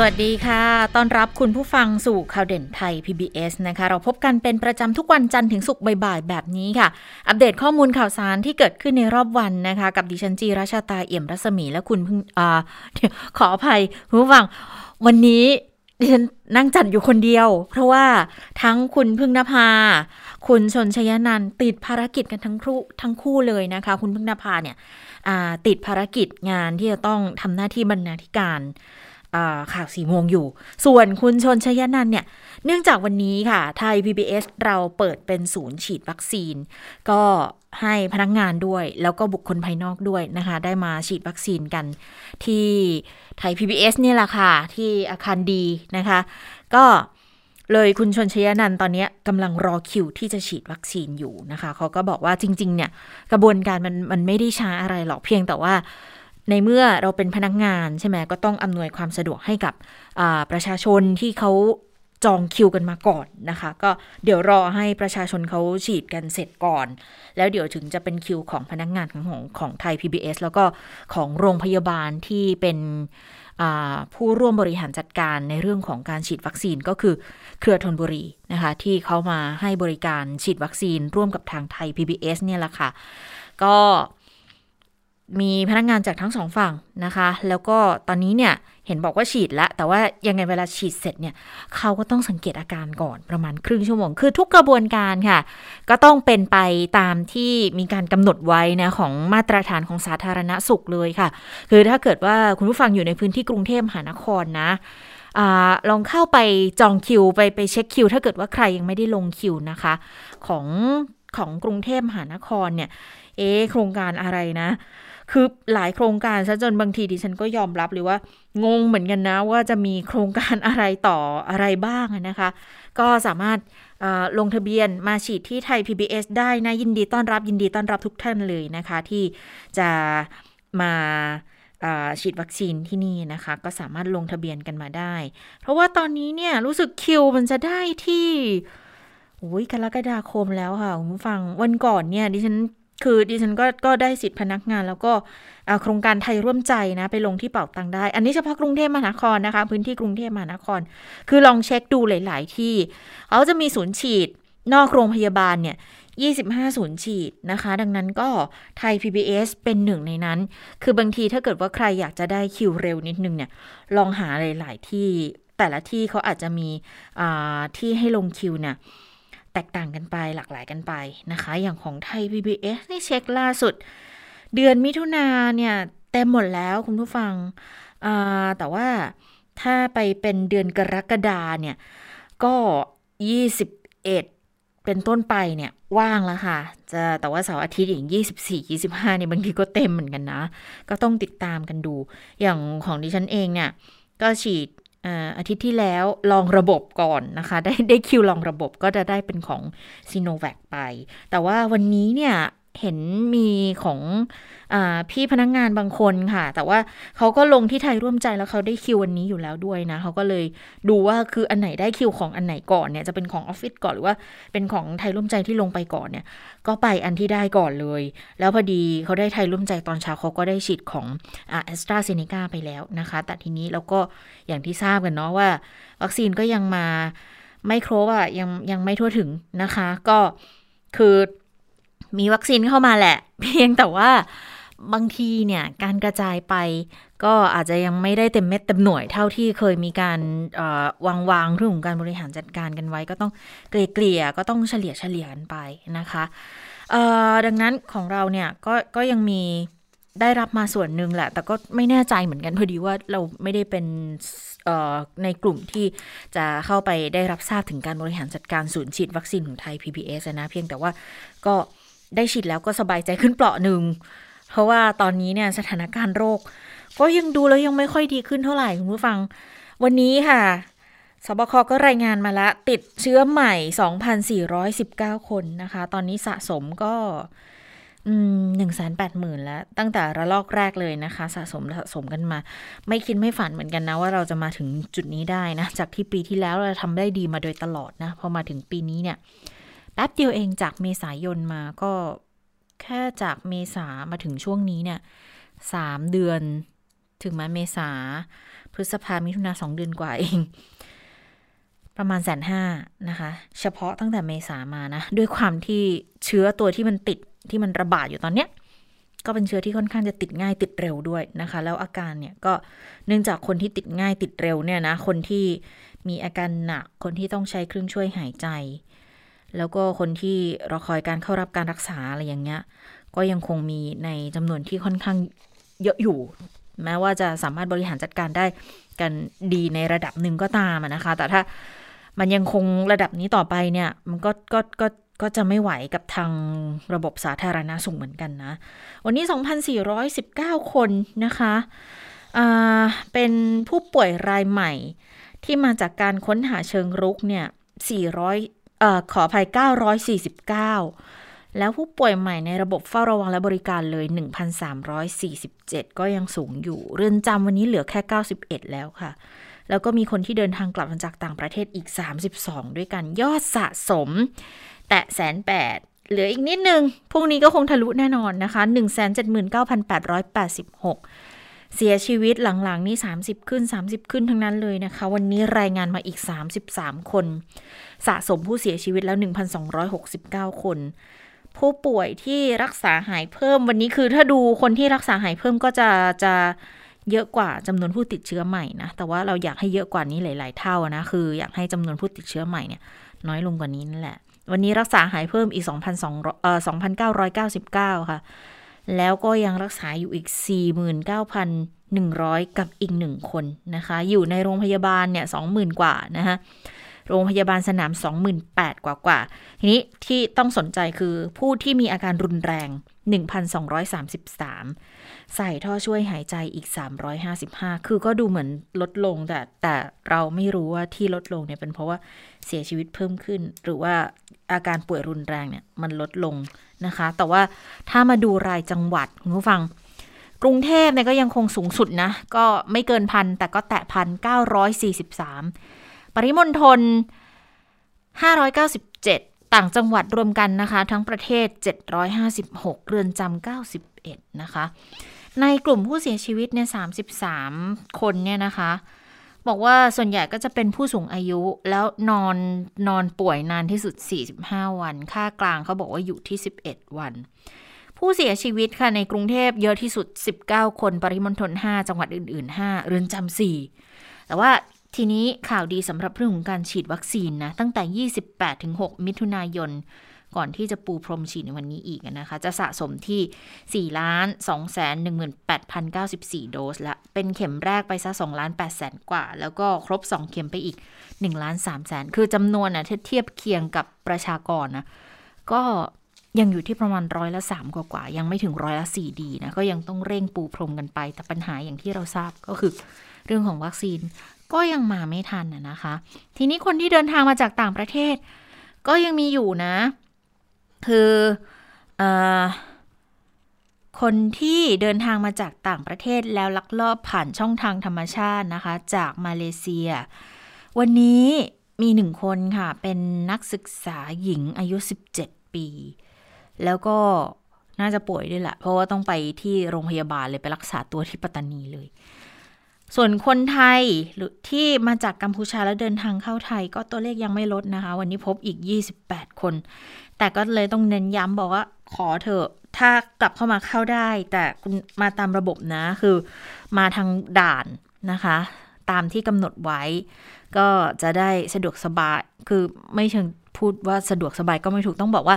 สวัสดีค่ะ ต้อนรับคุณผู้ฟังสู่ข่าวเด่นไทย PBS นะคะ เราพบกันเป็นประจำทุกวันจันทร์ถึงศุกร์บ่ายๆ แบบนี้ค่ะ อัปเดตข้อมูลข่าวสารที่เกิดขึ้นในรอบวันนะคะ กับดิฉันจีราชาตาเอี่ยมรัศมีและคุณพึ่งอขออภัยคุณผู้ฟัง วันนี้ดิฉันนั่งจัดอยู่คนเดียว เพราะว่าทั้งคุณพึ่งนภา คุณชนชยนันติดภารกิจกันทั้งคู่ทั้งคู่เลยนะคะ คุณพึ่งนภาเนี่ยติดภารกิจงานที่จะต้องทำหน้าที่บรรณาธิการ ข่าวสี่โมงอยู่ ส่วนคุณชนชยนันเนี่ย เนื่องจากวันนี้ค่ะ ไทย PBS เราเปิดเป็นศูนย์ฉีดวัคซีน ก็ให้พนักงงานด้วย แล้วก็บุคคลภายนอกด้วยนะคะ ได้มาฉีดวัคซีนกัน ที่ไทย PBS เนี่ยแหละค่ะ ที่อาคารดีนะคะ ก็เลยคุณชนชยนันตอนนี้กำลังรอคิวที่จะฉีดวัคซีนอยู่นะคะ เขาก็บอกว่าจริง ๆ เนี่ย กระบวนการมันมันไม่ได้ช้าอะไรหรอกเพียงแต่ว่า ในเมื่อเราเป็นพนักงานใช่ไหมก็ต้องอำนวยความสะดวกให้กับประชาชนที่เขาจองคิวกันมาก่อนนะคะ ก็เดี๋ยวรอให้ประชาชนเขาฉีดกันเสร็จก่อน แล้วเดี๋ยวถึงจะเป็นคิวของพนักงานของของของไทย PBS แล้วก็ของโรงพยาบาลที่เป็นผู้ร่วมบริหารจัดการในเรื่องของการฉีดวัคซีนก็คือเครือธนบุรีนะคะ ที่เขามาให้บริการฉีดวัคซีนร่วมกับทางไทย PBS เนี่ยแหละค่ะ ก็ มีพนักงงานจากทั้งสองฝั่งนะคะ แล้วก็ตอนนี้เนี่ยเห็นบอกว่าฉีดแล้ว แต่ว่ายังไงเวลาฉีดเสร็จเนี่ยเขาก็ต้องสังเกตอาการก่อนประมาณครึ่งชั่วโมง คือทุกกระบวนการค่ะ ก็ต้องเป็นไปตามที่มีการกำหนดไว้นะของมาตรฐานของสาธารณสุขเลยค่ะ คือถ้าเกิดว่าคุณผู้ฟังอยู่ในพื้นที่กรุงเทพมหานครนะอลองเข้าไปจองคิวไปไปเช็คคิว ถ้าเกิดว่าใครยังไม่ได้ลงคิวนะคะ ของของกรุงเทพมหานครเนี่ย เอ๊โครงการอะไรนะ คือหลายโครงการซะจนบางทีดิฉันก็ยอมรับเลยว่า งงเหมือนกันนะว่าจะมีโครงการอะไรต่ออะไรบ้างนะคะ ก็สามารถลงทะเบียนมาฉีดที่ไทย PBS ได้นะ ยินดีต้อนรับยินดีต้อนรับทุกท่านเลยนะคะ ที่จะมาฉีดวัคซีนที่นี่นะคะ ก็สามารถลงทะเบียนกันมาได้ เพราะว่าตอนนี้เนี่ยรู้สึกคิวมันจะได้ที่โอ้ยกรกฎาคมแล้วค่ะ คุณผู้ฟังวันก่อนเนี่ยดิฉัน คือดิฉันก็ก็ได้สิทธิพนักงาน แล้วก็โครงการไทยร่วมใจนะ ไปลงที่เป่าตังได้ อันนี้เฉพาะกรุงเทพมหานครนะคะ พื้นที่กรุงเทพมหานคร คือลองเช็คดูหลาย ๆ ที่เขาจะมีศูนย์ฉีดนอกโรงพยาบาลเนี่ย25ศูนย์ฉีดนะคะ ดังนั้นก็ไทย PBS เป็นหนึ่งในนั้น คือบางทีถ้าเกิดว่าใครอยากจะได้คิวเร็วนิดนึงเนี่ย ลองหาหลาย ๆ ที่แต่ละที่เขาอาจจะมีที่ให้ลงคิวเนี่ย แตกต่างกันไปหลากหลายกันไปนะคะ อย่างของไทย PBS นี่เช็คล่าสุด เดือนมิถุนาเนี่ยเต็มหมดแล้วคุณผู้ฟัง แต่ว่าถ้าไปเป็นเดือนกรกฎาเนี่ย ก็ 21 เป็นต้นไปเนี่ยว่างแล้วค่ะ จะแต่ว่าเสาร์อาทิตย์อย่าง 24 25เนี่ยบางทีก็เต็มเหมือนกันนะ ก็ต้องติดตามกันดู อย่างของดิฉันเองเนี่ย ก็ฉีด อาทิตย์ที่แล้วลองระบบก่อนนะคะ ได้ได้คิวลองระบบก็จะได้เป็นของซีโนแวคไป แต่ว่าวันนี้เนี่ย เห็นมีของอพี่พนักงงานบางคนค่ะ แต่ว่าเขาก็ลงที่ไทยร่วมใจแล้วเขาได้คิววันนี้อยู่แล้วด้วยนะเขาก็เลยดูว่าคืออันไหนได้คิวของอันไหนก่อนเนี่ยจะเป็นของออฟฟิศก่อนหรือว่าเป็นของไทยร่วมใจที่ลงไปก่อนเนี่ย ก็ไปอันที่ได้ก่อนเลย แล้วพอดีเขาได้ไทยร่วมใจตอนเช้าเขาก็ได้ฉีดของแอสตราเซเนกาไปแล้วนะคะ แต่ทีนี้เราก็อย่างที่ทราบกันเนาะว่า วัคซีนก็ยังมาไม่ครบอะยังยังไม่ทั่วถึงนะคะ ก็คือ มีวัคซีนเข้ามาแหละ เพียงแต่ว่าบางทีเนี่ยการกระจายไปก็อาจจะยังไม่ได้เต็มเม็ดเต็มหน่วยเท่าที่เคยมีการวางวางเรื่องของการบริหารจัดการกันไว้ก็ต้องเกลี่ยก็ต้องเฉลี่ยเฉลี่ยกันไปนะคะดังนั้นของเราเนี่ยก็ก็ยังมีได้รับมาส่วนหนึ่งแหละ แต่ก็ไม่แน่ใจเหมือนกันพอดีว่าเราไม่ได้เป็นในกลุ่มที่จะเข้าไปได้รับทราบถึงการบริหารจัดการศูนย์ฉีดวัคซีนของไทย PPS นะเพียงแต่ว่าก็ ได้ฉีดแล้วก็สบายใจขึ้นเปราะหนึ่ง เพราะว่าตอนนี้เนี่ยสถานการณ์โรค ก็ยังดูแล้วยังไม่ค่อยดีขึ้นเท่าไหร่คุณผู้ฟัง วันนี้ค่ะสบคก็รายงานมาล้วติดเชื้อใหม่ 2,419 คนนะคะ ตอนนี้สะสมก็หนึ่งแสนแปดหมื่นแล้ว ตั้งแต่ระลอกแรกเลยนะคะ สะสมสะสมกันมา ไม่คิดไม่ฝันเหมือนกันนะ ว่าเราจะมาถึงจุดนี้ได้นะ จากที่ปีที่แล้วเราทำได้ดีมาโดยตลอดนะ พอมาถึงปีนี้เนี่ย แป๊บเดียวเองจากเมษายนมาก็แค่จากเมษามาถึงช่วงนี้เนี่ยสามเดือนถึงมาเมษาพฤษภามิถุนาสองเดือนกว่าเอง ประมาณแสนห้านะคะ เฉพาะตั้งแต่เมษามานะ ด้วยความที่เชื้อตัวที่มันติดที่มันระบาดอยู่ตอนเนี้ยก็เป็นเชื้อที่ค่อนข้างจะติดง่ายติดเร็วด้วยนะคะ แล้วอาการเนี่ยก็เนื่องจากคนที่ติดง่ายติดเร็วเนี่ยนะคนที่มีอาการหนักคนที่ต้องใช้เครื่องช่วยหายใจ แล้วก็คนที่รอคอยการเข้ารับการรักษาอะไรอย่างเงี้ย ก็ยังคงมีในจำนวนที่ค่อนข้างเยอะอยู่ แม้ว่าจะสามารถบริหารจัดการได้กันดีในระดับหนึ่งก็ตามนะคะ แต่ถ้ามันยังคงระดับนี้ต่อไปเนี่ย มันก็ก็ก็ก็จะไม่ไหวกับทางระบบสาธารณาสุขเหมือนกันนะ วันนี้ 2,419 คนนะคะเป็นผู้ป่วยรายใหม่ที่มาจากการค้นหาเชิงรุกเนี่ย400อ ขออภัย 949 แล้วผู้ป่วยใหม่ในระบบเฝ้าระวังและบริการเลย 1,347 ก็ยังสูงอยู่ เรือนจำวันนี้เหลือแค่ 91 แล้วค่ะ แล้วก็มีคนที่เดินทางกลับมาจากต่างประเทศอีก 32 ด้วยกันยอดสะสม แตะแสนแปดเหลืออีกนิดนึง พรุ่งนี้ก็คงทะลุแน่นอนนะคะ 179,886 เสียชีวิตหลังๆนี่ 30 ขึ้น 30 ขึ้นทั้งนั้นเลยนะคะ วันนี้รายงานมาอีก 33 คน สะสมผู้เสียชีวิตแล้ว 1,269 คน ผู้ป่วยที่รักษาหายเพิ่มวันนี้คือถ้าดูคนที่รักษาหายเพิ่มก็จะจะเยอะกว่าจำนวนผู้ติดเชื้อใหม่นะ แต่ว่าเราอยากให้เยอะกว่านี้หลาย ๆ เท่านะ คืออยากให้จำนวนผู้ติดเชื้อใหม่เนี่ยน้อยลงกว่านี้นั่นแหละ วันนี้รักษาหายเพิ่มอีก 2,200เอ่อ2,999 ค่ะ แล้วก็ยังรักษาอยู่อีก 49,100 กับอีกหนึ่งคนนะคะ อยู่ในโรงพยาบาลเนี่ย20,000 กว่านะคะโรงพยาบาลสนาม 28,000 กว่ากว่า ทีนี้ที่ต้องสนใจคือผู้ที่มีอาการรุนแรง 1,233 ใส่ท่อช่วยหายใจอีก 355 คือก็ดูเหมือนลดลงแต่แต่เราไม่รู้ว่าที่ลดลงเนี่ยเป็นเพราะว่าเสียชีวิตเพิ่มขึ้น หรือว่า อาการป่วยรุนแรงเนี่ยมันลดลงนะคะ แต่ว่าถ้ามาดูรายจังหวัดคุณผู้ฟัง กรุงเทพเนี่ยก็ยังคงสูงสุดนะ ก็ไม่เกินพันแต่ก็แตะพันเก้าร้อยสี่สิบสามปริมณฑลห้าร้อยเก้าสิบเจ็ดต่างจังหวัดรวมกันนะคะ ทั้งประเทศ 756 เรือนจำ91 นะคะ ในกลุ่มผู้เสียชีวิตเนี่ย33 คนเนี่ยนะคะ บอกว่าส่วนใหญ่ก็จะเป็นผู้สูงอายุแล้วนอนนอนป่วยนานที่สุด 45 วัน ค่ากลางเขาบอกว่าอยู่ที่ 11 วัน ผู้เสียชีวิตค่ะในกรุงเทพเยอะที่สุด 19 คน ปริมณฑล5จังหวัดอื่น ๆ 5 เรือนจำ4แต่ว่าทีนี้ข่าวดีสำหรับเรื่องของการฉีดวัคซีนนะ ตั้งแต่ 28-6 มิถุนายน ก่อนที่จะปูพรมฉีดในวันนี้อีกนะคะ จะสะสมที่ 4 ล้าน2แสน18,094 โดสละ เป็นเข็มแรกไปซะ2ล้าน8แสนกว่า แล้วก็ครบ 2 เข็มไปอีก1ล้าน3แสนคือจำนวนนะเทียบเคียงกับประชากรนะ ก็ยังอยู่ที่ประมาณร้อยละสามกว่ายังไม่ถึงร้อยละสี่ดีนะ ก็ยังต้องเร่งปูพรมกันไป แต่ปัญหาอย่างที่เราทราบก็คือเรื่องของวัคซีนก็ยังมาไม่ทันนะคะ ทีนี้คนที่เดินทางมาจากต่างประเทศ ก็ยังมีอยู่นะ คืออคนที่เดินทางมาจากต่างประเทศแล้วลักลอบผ่านช่องทางธรรมชาตินะคะ จากมาเลเซีย วันนี้มีหนึ่งคนค่ะ เป็นนักศึกษาหญิงอายุ 17 ปี แล้วก็น่าจะป่วยด้วยแหละ เพราะว่าต้องไปที่โรงพยาบาลเลยไปรักษาตัวที่ปัตตานีเลย ส่วนคนไทยหรือที่มาจากกัมพูชาแล้วเดินทางเข้าไทย ก็ตัวเลขยังไม่ลดนะคะ วันนี้พบอีก 28 คน แต่ก็เลยต้องเน้นย้ำบอกว่าขอเถอะถ้ากลับเข้ามาเข้าได้ แต่คุณมาตามระบบนะคือมาทางด่านนะคะ ตามที่กำหนดไว้ ก็จะได้สะดวกสบาย คือไม่เชิงพูดว่าสะดวกสบายก็ไม่ถูกต้องบอกว่า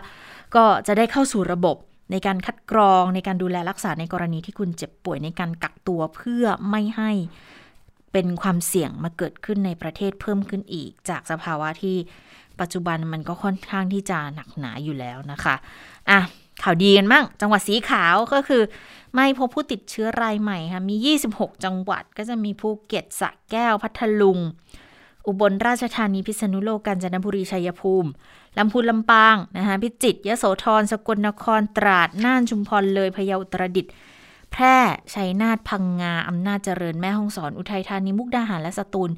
ก็จะได้เข้าสู่ระบบ ในการคัดกรองในการดูแลรักษาในกรณีที่คุณเจ็บป่วยในการกักตัวเพื่อไม่ให้เป็นความเสี่ยงมาเกิดขึ้นในประเทศเพิ่มขึ้นอีก จากสภาวะที่ปัจจุบันมันก็ค่อนข้างที่จะหนักหนาอยู่แล้วนะคะอะข่าวดีกันบ้างจังหวัดสีขาวก็คือ ไม่พบผู้ติดเชื้อรายใหม่ค่ะมี 26 จังหวัดก็จะมีภูเก็ตสระแก้วพัทลุง อุบลราชธานีพิษณุโลกกาญจนบุรีชัยภูมิ ลำพูนลำปางนะคะพิจิตรยโสธรสกลนครตราดน่านชุมพรเลยพะเยาอุตรดิตแพร่ชัยนาทพังงาอำนาจเจริญแม่ฮ่องสอนอุทัยธานีมุกดาหารและสตูล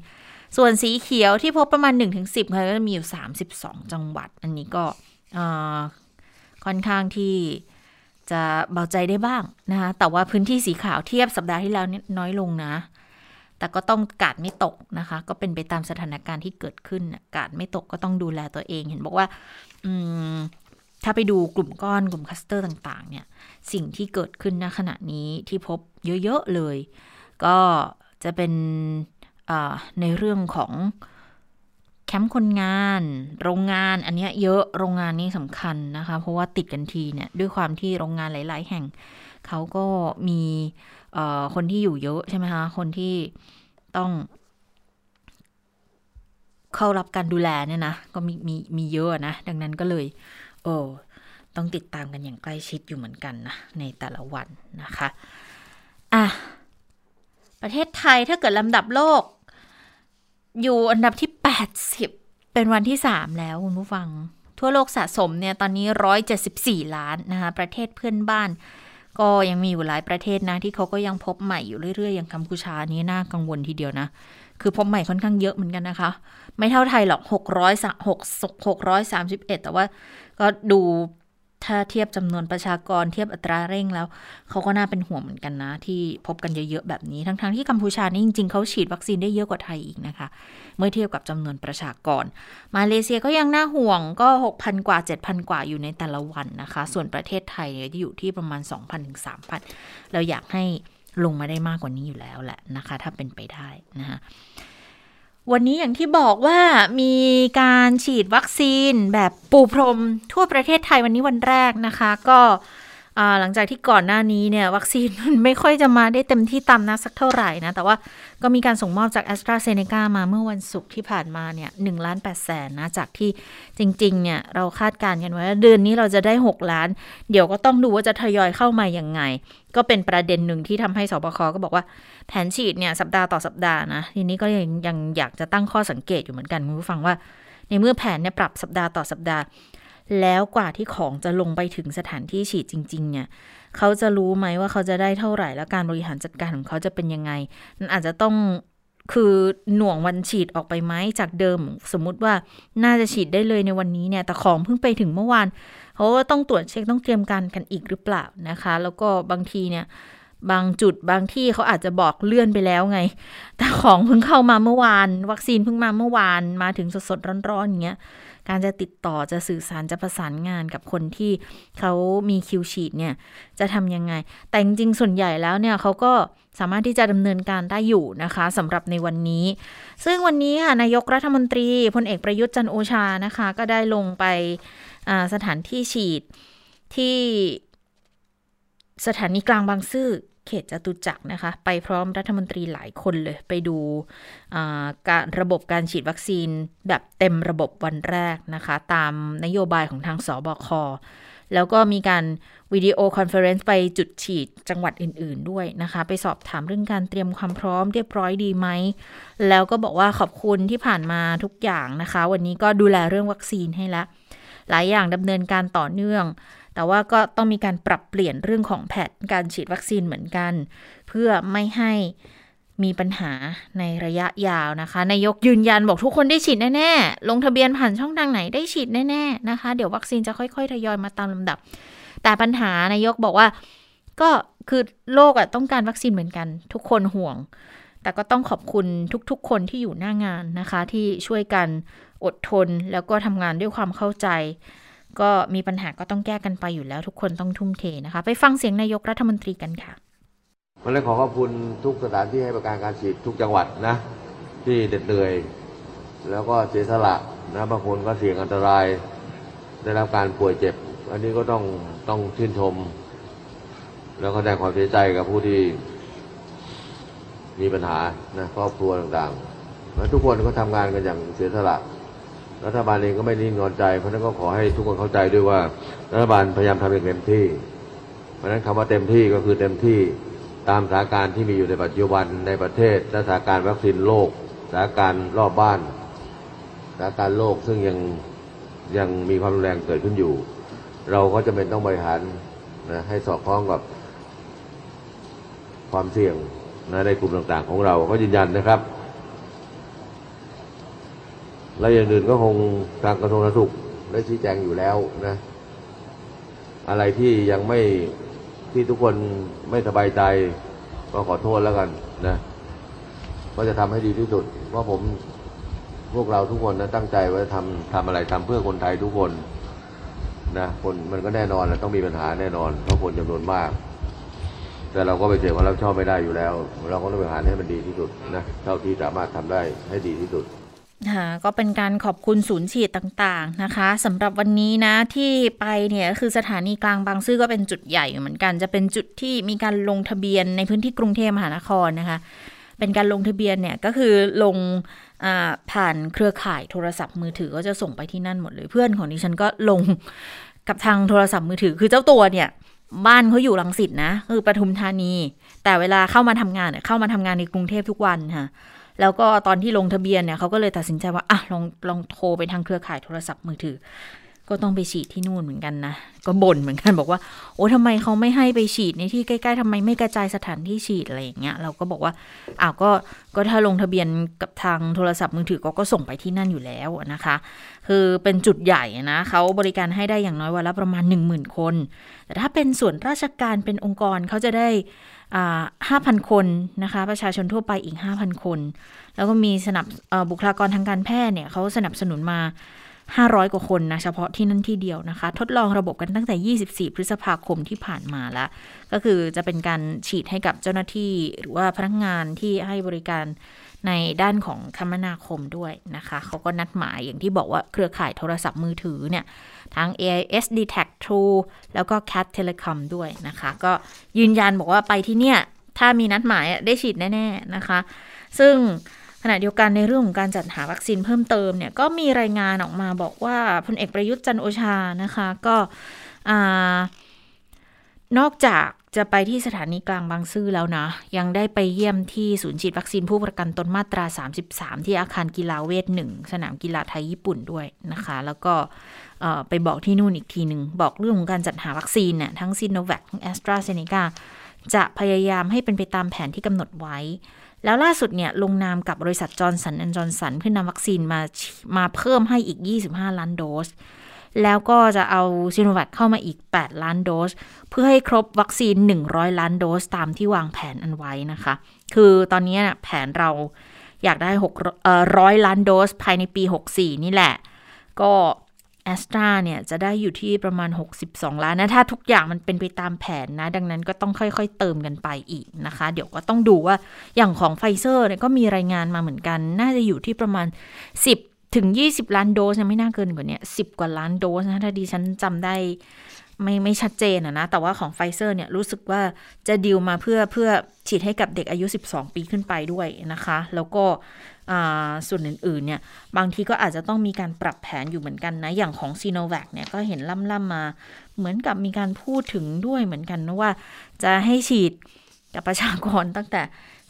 ส่วนสีเขียวที่พบประมาณ 1-10ค่ะก็มีอยู่ 32 จังหวัด อันนี้ก็ค่อนข้างที่จะเบาใจได้บ้างนะคะแต่ว่าพื้นที่สีขาวเทียบสัปดาห์ที่แล้วน้อยลงนะ แต่ก็ต้องกาดไม่ตกนะคะ ก็เป็นไปตามสถานการณ์ที่เกิดขึ้นกาดไม่ตกก็ต้องดูแลตัวเอง เห็นบอกว่าถ้าไปดูกลุ่มก้อนกลุ่มคัสเตอร์ต่าง ๆ เนี่ย สิ่งที่เกิดขึ้นณขณะนี้ที่พบเยอะ ๆ เลย ก็จะเป็นในเรื่องของแคมป์คนงาน โรงงานอันนี้เยอะโรงงานนี้สำคัญนะคะ เพราะว่าติดกันทีเนี่ย ด้วยความที่โรงงานหลาย ๆ แห่ง เขาก็มี คนที่อยู่เยอะใช่ไหมคะ คนที่ต้อง เข้ารับการดูแลเนี่ยนะ ก็มีมีมีเยอะนะ ดังนั้นก็เลย โอ้ต้องติดตามกันอย่างใกล้ชิดอยู่เหมือนกันนะ ในแต่ละวันนะคะ อะ ประเทศไทยถ้าเกิดลำดับโลก อยู่อันดับที่ 80 เป็นวันที่ 3 แล้วคุณผู้ฟัง ทั่วโลกสะสมเนี่ย ตอนนี้ 174 ล้านนะคะ ประเทศเพื่อนบ้าน ก็ยังมีอยู่หลายประเทศนะ ที่เขาก็ยังพบใหม่อยู่เรื่อยๆ อย่างกัมพูชานี้น่ากังวลทีเดียวนะ คือพบใหม่ค่อนข้างเยอะเหมือนกันนะคะ ไม่เท่าไทยหรอก600 631 แต่ว่าก็ดู ถ้าเทียบจำนวนประชากรเทียบอัตราเร่งแล้ว เขาก็น่าเป็นห่วงเหมือนกันนะ ที่พบกันเยอะๆแบบนี้ ทั้งๆที่กัมพูชานี่จริงๆเขาฉีดวัคซีนได้เยอะกว่าไทยอีกนะคะ เมื่อเทียบกับจำนวนประชากร มาเลเซียก็ยังน่าห่วงก็ 6,000 กว่า 7,000 กว่าอยู่ในแต่ละวันนะคะ ส่วนประเทศไทยเนี่ยอยู่ที่ประมาณ 2,000ถึง3,000 เราอยากให้ลงมาได้มากกว่านี้อยู่แล้วแหละนะคะ ถ้าเป็นไปได้นะคะ วันนี้อย่างที่บอกว่ามีการฉีดวัคซีนแบบปูพรมทั่วประเทศไทยวันนี้วันแรกนะคะ ก็ หลังจากที่ก่อนหน้านี้เนี่ยวัคซีนไม่ค่อยจะมาได้เต็มที่ตามนักสักเท่าไหร่นะ แต่ว่าก็มีการส่งมอบจากแอสตราเซเนกามาเมื่อวันศุกร์ที่ผ่านมาเนี่ยหนึ่งล้านแปดแสนนะ จากที่จริง ๆ เนี่ย เราคาดการณ์กันไว้ว่าเดือนนี้เราจะได้ 6 ล้าน เดี๋ยวก็ต้องดูว่าจะทยอยเข้ามาอย่างไง ก็เป็นประเด็นหนึ่งที่ทำให้สบคก็บอกว่าแผนฉีดเนี่ยสัปดาห์ต่อสัปดาห์นะทีนี้ก็ยังยังอยากจะตั้งข้อสังเกตอยู่เหมือนกันคุณผู้ฟังว่า ในเมื่อแผนเนี่ยปรับสัปดาห์ต่อสัปดาห์ แล้วกว่าที่ของจะลงไปถึงสถานที่ฉีดจริง ๆ เนี่ยเขาจะรู้ไหมว่าเขาจะได้เท่าไหร่ แล้วการบริหารจัดการของเขาจะเป็นยังไงนั่นอาจจะต้องคือหน่วงวันฉีดออกไปไหมจากเดิม สมมุติว่าน่าจะฉีดได้เลยในวันนี้เนี่ย แต่ของเพิ่งไปถึงเมื่อวานเขาก็ต้องตรวจเช็คต้องเตรียมการกันอีกหรือเปล่านะคะ แล้วก็บางทีเนี่ย บางจุดบางที่เขาอาจจะบอกเลื่อนไปแล้วไง แต่ของเพิ่งเข้ามาเมื่อวาน วัคซีนเพิ่งมาเมื่อวานมาถึงสดๆร้อนๆอย่างเงี้ย การจะติดต่อจะสื่อสารจะประสานงานกับคนที่เขามีคิวฉีดเนี่ยจะทำยังไง แต่จริงๆส่วนใหญ่แล้วเนี่ยเขาก็สามารถที่จะดำเนินการได้อยู่นะคะสำหรับในวันนี้ ซึ่งวันนี้ค่ะนายกรัฐมนตรีพลเอกประยุทธ์จันทร์โอชานะคะ ก็ได้ลงไปสถานที่ฉีดที่สถานีกลางบางซื่อ เขตจตุจักรนะคะ ไปพร้อมรัฐมนตรีหลายคนเลย ไปดูการระบบการฉีดวัคซีนแบบเต็มระบบวันแรกนะคะ ตามนโยบายของทางศบค แล้วก็มีการ video conference ไปจุดฉีดจังหวัดอื่น ๆด้วยนะคะ ไปสอบถามเรื่องการเตรียมความพร้อมเรียบร้อยดีไหม แล้วก็บอกว่าขอบคุณที่ผ่านมาทุกอย่างนะคะ วันนี้ก็ดูแลเรื่องวัคซีนให้แล้วหลายอย่างดำเนินการต่อเนื่อง แต่ว่าก็ต้องมีการปรับเปลี่ยนเรื่องของแผนการฉีดวัคซีนเหมือนกัน เพื่อไม่ให้มีปัญหาในระยะยาวนะคะ นายกยืนยันบอกทุกคนได้ฉีดแน่ๆ ลงทะเบียนผ่านช่องทางไหนได้ฉีดแน่ๆนะคะ เดี๋ยววัคซีนจะค่อยๆ ทยอยมาตามลำดับ แต่ปัญหานายกบอกว่า ก็คือโลกอะต้องการวัคซีนเหมือนกัน ทุกคนห่วง แต่ก็ต้องขอบคุณทุกๆ คนที่อยู่หน้างานนะคะ ที่ช่วยกันอดทนแล้วก็ทำงานด้วยความเข้าใจ ก็มีปัญหาก็ต้องแก้กันไปอยู่แล้วทุกคนต้องทุ่มเทนะคะ ไปฟังเสียงนายกรัฐมนตรีกันค่ะวันนี้ขอขอบคุณทุกสถานที่ให้บริการการฉีดทุกจังหวัดนะ ที่เด็ดเหนื่อย แล้วก็เสียสละนะบางคนก็เสี่ยงอันตราย ได้รับการป่วยเจ็บ อันนี้ก็ต้องต้องชื่นชม แล้วก็แสดงความเสียใจกับผู้ที่มีปัญหานะครอบครัวต่างๆและทุกคนก็ทำงานกันอย่างเสียสละ รัฐบาลเองก็ไม่นิ่งนอนใจ เพราะนั้นก็ขอให้ทุกคนเข้าใจด้วยว่ารัฐบาลพยายามทำอย่างเต็มที่ เพราะนั้นคำว่าเต็มที่ก็คือเต็มที่ตามสถานการณ์ที่มีอยู่ในปัจจุบันในประเทศและสถานการณ์วัคซีนโลกสถานการณ์รอบบ้านสถานการณ์โลกซึ่งยังยังมีความรุนแรงเกิดขึ้นอยู่ เราก็จะเป็นต้องบริหารนะให้สอดคล้องกับความเสี่ยงนะในกลุ่มต่างๆ ของเราก็ยืนยันนะครับ และอย่างอื่นก็คงทางกระทรวงสาธารณสุขได้ชี้แจงอยู่แล้วนะ อะไรที่ยังไม่ที่ทุกคนไม่สบายใจ ก็ขอโทษแล้วกันนะก็จะทำให้ดีที่สุด เพราะผมพวกเราทุกคนนะตั้งใจว่าจะทำทำอะไรทำเพื่อคนไทยทุกคนนะคนมันก็แน่นอนนะต้องมีปัญหาแน่นอนเพราะคนจำนวนมาก แต่เราก็ไปเสียความรับชอบไม่ได้อยู่แล้ว เราก็ต้องบริหารให้มันดีที่สุดนะเท่าที่สามารถทำได้ให้ดีที่สุด ค่ะก็เป็นการขอบคุณศูนย์ฉีดต่างๆนะคะสำหรับวันนี้นะที่ไปเนี่ยคือสถานีกลางบางซื่อก็เป็นจุดใหญ่เหมือนกัน จะเป็นจุดที่มีการลงทะเบียนในพื้นที่กรุงเทพมหานครนะคะ เป็นการลงทะเบียนเนี่ยก็คือลงผ่านเครือข่ายโทรศัพท์มือถือก็จะส่งไปที่นั่นหมดเลยเพื่อนของดิฉันก็ลงกับทางโทรศัพท์มือถือ คือเจ้าตัวเนี่ยบ้านเขาอยู่ลังสิตนะคือปทุมธานี แต่เวลาเข้ามาทำงานเนี่ยเข้ามาทำงานในกรุงเทพทุกวันค่ะ แล้วก็ตอนที่ลงทะเบียนเนี่ยเขาก็เลยตัดสินใจว่าอะลองลองโทรไปทางเครือข่ายโทรศัพท์มือถือ ก็ต้องไปฉีดที่นู่นเหมือนกันนะ ก็บ่นเหมือนกันบอกว่า โอ้ทำไมเขาไม่ให้ไปฉีดในที่ใกล้ๆทำไมไม่กระจายสถานที่ฉีดอะไรอย่างเงี้ยเราก็บอกว่าอ้าวก็ก็ถ้าลงทะเบียนกับทางโทรศัพท์มือถือก็ก็ส่งไปที่นั่นอยู่แล้วนะคะ คือเป็นจุดใหญ่นะเขาบริการให้ได้อย่างน้อยวันละประมาณ 1 0,000 คน แต่ถ้าเป็นส่วนราชการเป็นองค์กรเขาจะได้ ห้าพันคนนะคะ ประชาชนทั่วไปอีก 5,000 คน แล้วก็มีสนับบุคลากรทางการแพทย์เนี่ยเขาสนับสนุนมา 500 กว่าคนนะ เฉพาะที่นั่นที่เดียวนะคะ ทดลองระบบกันตั้งแต่ 24 พฤษภาคมที่ผ่านมาล้วก็คือจะเป็นการฉีดให้กับเจ้าหน้าที่ หรือว่าพนักงานที่ให้บริการในด้านของคมนาคมด้วยนะคะ เขาก็นัดหมายอย่างที่บอกว่าเครือข่ายโทรศัพท์มือถือเนี่ย ทั้ง AIS d t a c True แล้วก็ Cat Telecom ด้วยนะคะ ก็ยืนยันบอกว่าไปที่เนี่ย ถ้ามีนัดหมายได้ฉีดแน่ ๆ นะคะ ซึ่งขณะเดียวกันในเรื่องของการจัดหาวัคซีนเพิ่มเติมเนี่ย ก็มีรายงานออกมาบอกว่าพลเอกประยุทธ์จันโอชานะคะ ก็นอกจากจะไปที่สถานีกลางบางซื่อแล้วนะ ยังได้ไปเยี่ยมที่ศูนย์ฉีดวัคซีนผู้ประกันตนมาตรา 33 ที่อาคารกีฬาเวสน์หนึ่งสนามกีฬาไทยญี่ปุ่นด้วยนะคะ แล้วก็ ไปบอกที่นู่นอีกทีหนึ่ง บอกเรื่องของการจัดหาวัคซีนเนี่ยทั้งซีโนแวคทั้งแอสตราเซเนกาจะพยายามให้เป็นไปตามแผนที่กำหนดไว้ แล้วล่าสุดเนี่ยลงนามกับบริษัท Johnson and Johnson เพื่อนำวัคซีนมามาเพิ่มให้อีก 25 ล้านโดส แล้วก็จะเอาซีโนแวคเข้ามาอีก 8 ล้านโดส เพื่อให้ครบวัคซีน 100 ล้านโดสตามที่วางแผนอันไว้นะคะ คือตอนนี้แผนเราอยากได้6 0ล้านโดสภายในปี 64 นี่แหละ ก็ แอสตราเนี่ยจะได้อยู่ที่ประมาณ 62 ล้านนะ ถ้าทุกอย่างมันเป็นไปตามแผนนะ ดังนั้นก็ต้องค่อยๆเติมกันไปอีกนะคะ เดี๋ยวก็ต้องดูว่าอย่างของไฟเซอร์เนี่ยก็มีรายงานมาเหมือนกัน น่าจะอยู่ที่ประมาณ 10 ถึง 20 ล้านโดสนะไม่น่าเกินกว่านี้10กว่าล้านโดสนะ ถ้าดีฉันจำได้ไม่ไม่ชัดเจนนะ แต่ว่าของไฟเซอร์เนี่ยรู้สึกว่าจะดีลมาเพื่อเพื่อฉีดให้กับเด็กอายุ 12 ปีขึ้นไปด้วยนะคะ แล้วก็ ส่วนอื่นๆเนี่ยบางทีก็อาจจะต้องมีการปรับแผนอยู่เหมือนกันนะ อย่างของซีโนแวคเนี่ยก็เห็นล่ำๆมา เหมือนกับมีการพูดถึงด้วยเหมือนกันนะว่า จะให้ฉีดกับประชากรตั้งแต่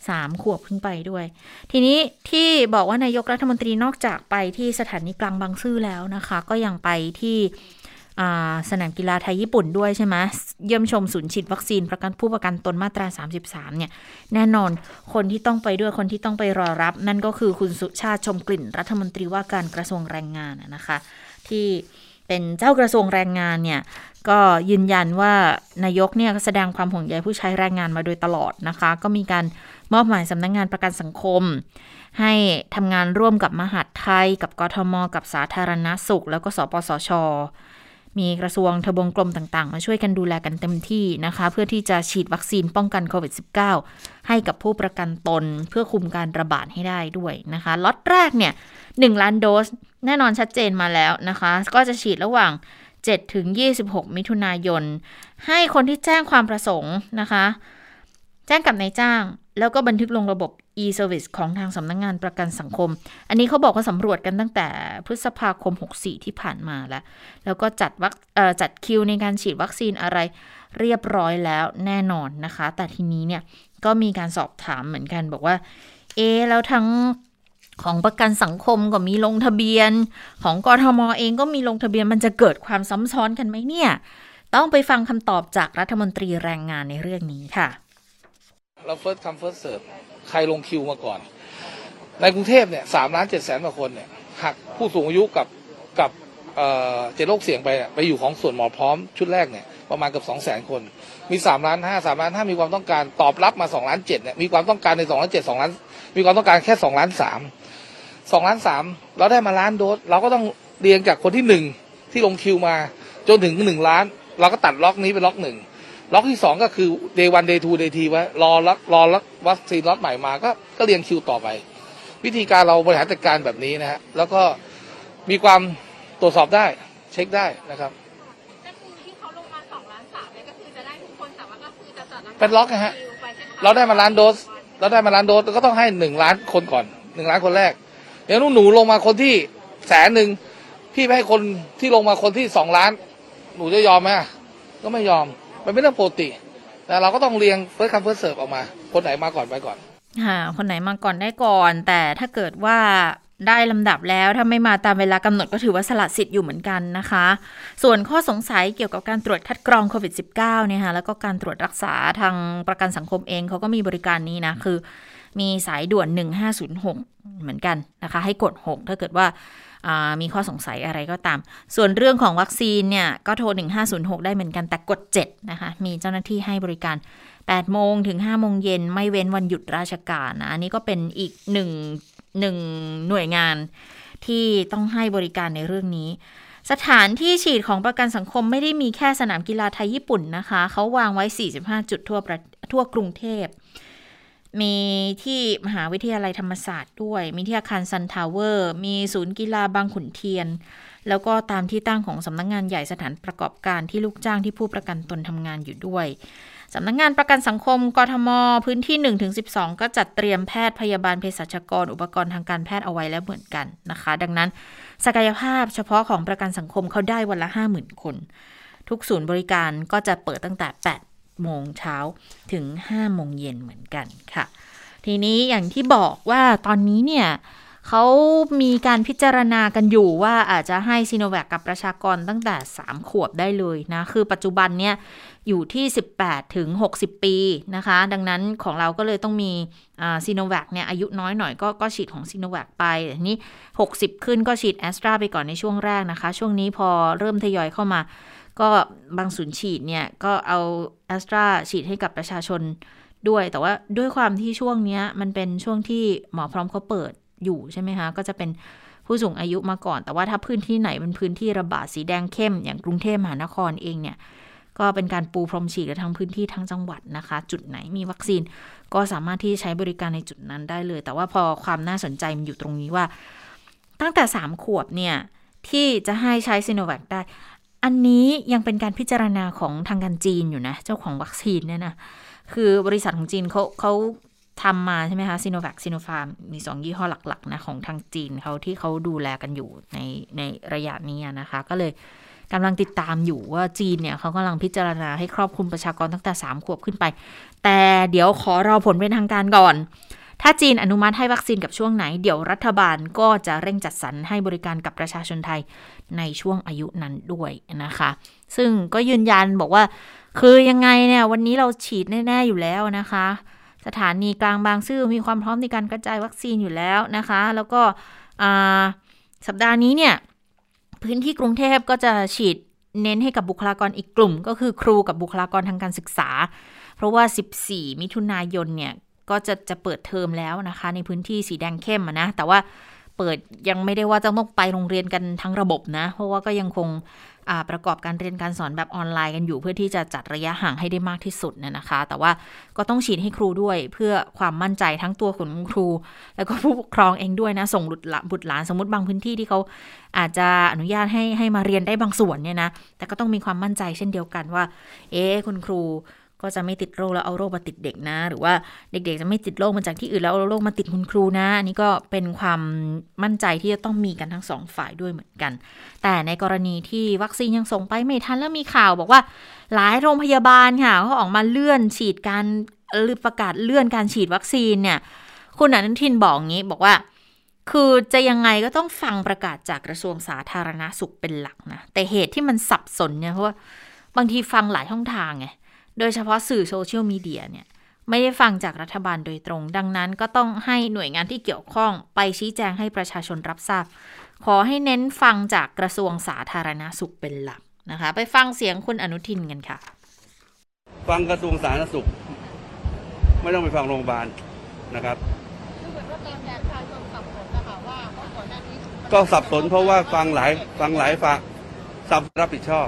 สามขวบขึ้นไปด้วย ทีนี้ที่บอกว่านายกรัฐมนตรีนอกจากไปที่สถานีกลางบางซื่อแล้วนะคะ ก็ยังไปที่ สนามกีฬาไทยญี่ปุ่นด้วยใช่ไหมเยี่ยมชมศูนย์ฉีดวัคซีนประกันผู้ประกันตนมาตรา 33 เนี่ย แน่นอนคนที่ต้องไปด้วยคนที่ต้องไปรอรับ นั่นก็คือคุณสุชาติชมกลิ่นรัฐมนตรีว่าการกระทรวงแรงงานนะคะ ที่เป็นเจ้ากระทรวงแรงงานเนี่ย ก็ยืนยันว่านายกเนี่ยแสดงความห่วงใยผู้ใช้แรงงานมาโดยตลอดนะคะ ก็มีการมอบหมายสำนักงงานประกันสังคม ให้ทำงานร่วมกับมหาดไทย กับกทม กับสาธารณสุข แล้วก็สปสช มีกระทรวงทบวงกลมต่างๆ มาช่วยกันดูแลกันเต็มที่นะคะ เพื่อที่จะฉีดวัคซีนป้องกันโควิด -19 ให้กับผู้ประกันตนเพื่อคุมการระบาดให้ได้ด้วยนะคะล็อตแรกเนี่ย 1 ล้านโดส แน่นอนชัดเจนมาแล้วนะคะ ก็จะฉีดระหว่าง 7 ถึง 26 มิถุนายน ให้คนที่แจ้งความประสงค์นะคะ แจ้งกับนายจ้าง แล้วก็บันทึกลงระบบ e-service ของทางสำนักงงานประกันสังคม อันนี้เขาบอกว่าสำรวจกันตั้งแต่พฤษภาคม 64 ที่ผ่านมาแล้ว แล้วก็จัดวัคจัดคิวในการฉีดวัคซีนอะไรเรียบร้อยแล้วแน่นอนนะคะ แต่ทีนี้เนี่ยก็มีการสอบถามเหมือนกันบอกว่า เอ แล้วทั้งของประกันสังคมก็มีลงทะเบียน ของกทมเองก็มีลงทะเบียนมันจะเกิดความซ้ำซ้อนกันไหมเนี่ย ต้องไปฟังคำตอบจากรัฐมนตรีแรงงานในเรื่องนี้ค่ะ เรา first come first serve ใครลงคิวมาก่อน ในกรุงเทพเนี่ยสามล้านเจ็ดแสนกว่าคนเนี่ยหักผู้สูงอายุกับกับเอ่อเจ็ดโรคเสี่ยงไปไปอยู่ของส่วนหมอพร้อมชุดแรกเนี่ยประมาณเกือบสองแสนคน มีสามล้านห้าสามล้านห้ามีความต้องการตอบรับมาสองล้านเจ็ดเนี่ยมีความต้องการในสองล้านเจ็ดสองล้านมีความต้องการแค่สองล้านสามสองล้านสามเราได้มาล้านโดสเราก็ต้องเรียงจากคนที่หนึ่งที่ลงคิวมาจนถึงหนึ่งล้าน เราก็ตัดล็อกนี้เป็นล็อกหนึ่ง ล็อกที่สองก็คือ day one day two day three ไว้รอรักรอรักวัคซีนล็อตใหม่มาก็ก็เรียงคิวต่อไป วิธีการเราบริหารจัดการแบบนี้นะฮะแล้วก็มีความตรวจสอบได้เช็คได้นะครับก็คือที่เขาลงมาสองล้านสามเนี่ยก็คือจะได้ทุกคนแต่ว่าก็คือจะจัดเป็นล็อตนะฮะคิวไปใช่ไหมคะเราได้มาล้านโดส เราได้มาล้านโดสก็ต้องให้หนึ่งล้านคนก่อนหนึ่งล้านคนแรกเดี๋ยวหนูลงมาคนที่แสนหนึ่งพี่ไปให้คนที่ลงมาคนที่สองล้าน หนูจะยอมไหมอะก็ไม่ยอม มันเป็นเรื่องปกติแต่เราก็ต้องเรียง first come first serve ออกมา คนไหนมาก่อนไปก่อนค่ะคนไหนมาก่อนได้ก่อน แต่ถ้าเกิดว่าได้ลำดับแล้วถ้าไม่มาตามเวลากำหนดก็ถือว่าสละสิทธิ์อยู่เหมือนกันนะคะ ส่วนข้อสงสัยเกี่ยวกับการตรวจคัดกรองโควิด -19 เนี่ยค่ะแล้วก็การตรวจรักษาทางประกันสังคมเองเขาก็มีบริการนี้นะ คือ มีสายด่วน 1506 เหมือนกันนะคะ ให้กด 6 ถ้าเกิดว่า มีข้อสงสัยอะไรก็ตาม ส่วนเรื่องของวัคซีนเนี่ย ก็โทร 1506 ได้เหมือนกันแต่กด 7 นะคะ มีเจ้าหน้าที่ให้บริการ8โมงถึง5โมงเย็นไม่เว้นวันหยุดราชการนะ อันนี้ก็เป็นอีกหนึ่งหนึ่งหน่วยงานที่ต้องให้บริการในเรื่องนี้ สถานที่ฉีดของประกันสังคมไม่ได้มีแค่สนามกีฬาไทยญี่ปุ่นนะคะ เขาวางไว้ 45 จุดทั่วทั่วกรุงเทพ มีที่มหาวิทยาลัยธรรมศาสตร์ด้วย มีที่อาคารซันทาวเวอร์ มีศูนย์กีฬาบางขุนเทียน แล้วก็ตามที่ตั้งของสำนักงงานใหญ่สถานประกอบการที่ลูกจ้างที่ผู้ประกันตนทำงานอยู่ด้วยสำนักงงานประกันสังคมกทม พื้นที่ 1-12 ก็จัดเตรียมแพทย์พยาบาลเภสัชกรอุปกรณ์ทางการแพทย์เอาไว้แล้วเหมือนกันนะคะ ดังนั้นศักยภาพเฉพาะของประกันสังคมเขาได้วันละ 50,000 คน ทุกศูนย์บริการก็จะเปิดตั้งแต่ 8 โมงเช้าถึง 5 โมงเย็นเหมือนกันค่ะ ทีนี้อย่างที่บอกว่าตอนนี้เนี่ยเขามีการพิจารณากันอยู่ว่าอาจจะให้ซีโนแวคกับประชากรตั้งแต่ 3 ขวบได้เลยนะ คือปัจจุบันเนี่ยอยู่ที่ 18 ถึง 60 ปีนะคะ ดังนั้นของเราก็เลยต้องมีซีโนแวคเนี่ยอายุน้อยหน่อยก็ก็ฉีดของซีโนแวคไปทีนี้ 60 ขึ้นก็ฉีดแอสตราไปก่อนในช่วงแรกนะคะ ช่วงนี้พอเริ่มทยอยเข้ามา ก็บางศูนย์ฉีดเนี่ยก็เอาแอสตราฉีดให้กับประชาชนด้วย แต่ว่าด้วยความที่ช่วงนี้มันเป็นช่วงที่หมอพร้อมเขาเปิดอยู่ใช่ไหมคะก็จะเป็นผู้สูงอายุมาก่อน แต่ว่าถ้าพื้นที่ไหนเป็นพื้นที่ระบาดสีแดงเข้ม อย่างกรุงเทพมหานครเองเนี่ย ก็เป็นการปูพรมฉีดทั้งพื้นที่ทั้งจังหวัดนะคะ จุดไหนมีวัคซีน ก็สามารถที่จะใช้บริการในจุดนั้นได้เลย แต่ว่าพอความน่าสนใจมันอยู่ตรงนี้ว่า ตั้งแต่ 3 ขวบเนี่ย ที่จะให้ใช้ซีโนแวคได้ อันนี้ยังเป็นการพิจารณาของทางการจีนอยู่นะ เจ้าของวัคซีนเนี่ยนะ คือบริษัทของจีนเขาเขาทำมาใช่ไหมคะซีโนแวคซีโนฟาร์มมีสองยี่ห้อหลักๆนะของทางจีนเขาที่เขาดูแลกันอยู่ในในระยะนี้นะคะ ก็เลยกำลังติดตามอยู่ว่าจีนเนี่ยเขากำลังพิจารณาให้ครอบคลุมประชากรตั้งแต่ 3 ขวบขึ้นไป แต่เดี๋ยวขอรอผลเป็นทางการก่อน ถ้าจีนอนุมัติให้วัคซีนกับช่วงไหน เดี๋ยวรัฐบาลก็จะเร่งจัดสรรให้บริการกับประชาชนไทยในช่วงอายุนั้นด้วยนะคะ ซึ่งก็ยืนยันบอกว่า คือยังไงเนี่ยวันนี้เราฉีดแน่ ๆอยู่แล้วนะคะ สถานีกลางบางซื่อมีความพร้อมในการกระจายวัคซีนอยู่แล้วนะคะ แล้วก็สัปดาห์นี้เนี่ยพื้นที่กรุงเทพก็จะฉีดเน้นให้กับบุคลากรอีกกลุ่ม ก็คือครูกับบุคลากรทางการศึกษา เพราะว่า 14 มิถุนายนเนี่ย ก็จะจะเปิดเทอมแล้วนะคะ ในพื้นที่สีแดงเข้มนะ แต่ว่าเปิดยังไม่ได้ว่าจะต้องไปโรงเรียนกันทั้งระบบนะ เพราะว่าก็ยังคงประกอบการเรียนการสอนแบบออนไลน์กันอยู่ เพื่อที่จะจัดระยะห่างให้ได้มากที่สุดเนี่ยนะคะ แต่ว่าก็ต้องฉีดให้ครูด้วยเพื่อความมั่นใจทั้งตัวของครู แล้วก็ผู้ปกครองเองด้วยนะ ส่งบุตรหลานสมมติบางพื้นที่ที่เขาอาจจะอนุญาตให้ให้มาเรียนได้บางส่วนเนี่ยนะแต่ก็ต้องมีความมั่นใจเช่นเดียวกันว่า เอ๊คุณครู ก็จะไม่ติดโรคแล้วเอาโรคมาติดเด็กนะ หรือว่าเด็กๆจะไม่ติดโรคมาจากที่อื่นแล้วเอาโรคมาติดคุณครูนะอันนี้ก็เป็นความมั่นใจที่จะต้องมีกันทั้งสองฝ่ายด้วยเหมือนกัน แต่ในกรณีที่วัคซีนยังส่งไปไม่ทันแล้วมีข่าวบอกว่าหลายโรงพยาบาลค่ะเขาออกมาเลื่อนฉีดการหรือประกาศเลื่อนการฉีดวัคซีนเนี่ย คุณอนุทินบอกงี้บอกว่าคือจะยังไงก็ต้องฟังประกาศจากกระทรวงสาธารณาสุขเป็นหลักนะ แต่เหตุที่มันสับสนเนี่ยเพราะว่าบางทีฟังหลายช่องทางไง โดยเฉพาะสื่อโซเชียลมีเดียเนี่ยไม่ได้ฟังจากรัฐบาลโดยตรง ดังนั้นก็ต้องให้หน่วยงานที่เกี่ยวข้องไปชี้แจงให้ประชาชนรับทราบ ขอให้เน้นฟังจากกระทรวงสาธารณาสุขเป็นหลักนะคะ ไปฟังเสียงคุณอนุทินกันค่ะ ฟังกระทรวงสาธารณสุข ไม่ต้องไปฟังโรงพยาบาลนะครับก็สับสนเพราะว่าฟังหลายฟังหลายฝั่งสับรับผิดชอบ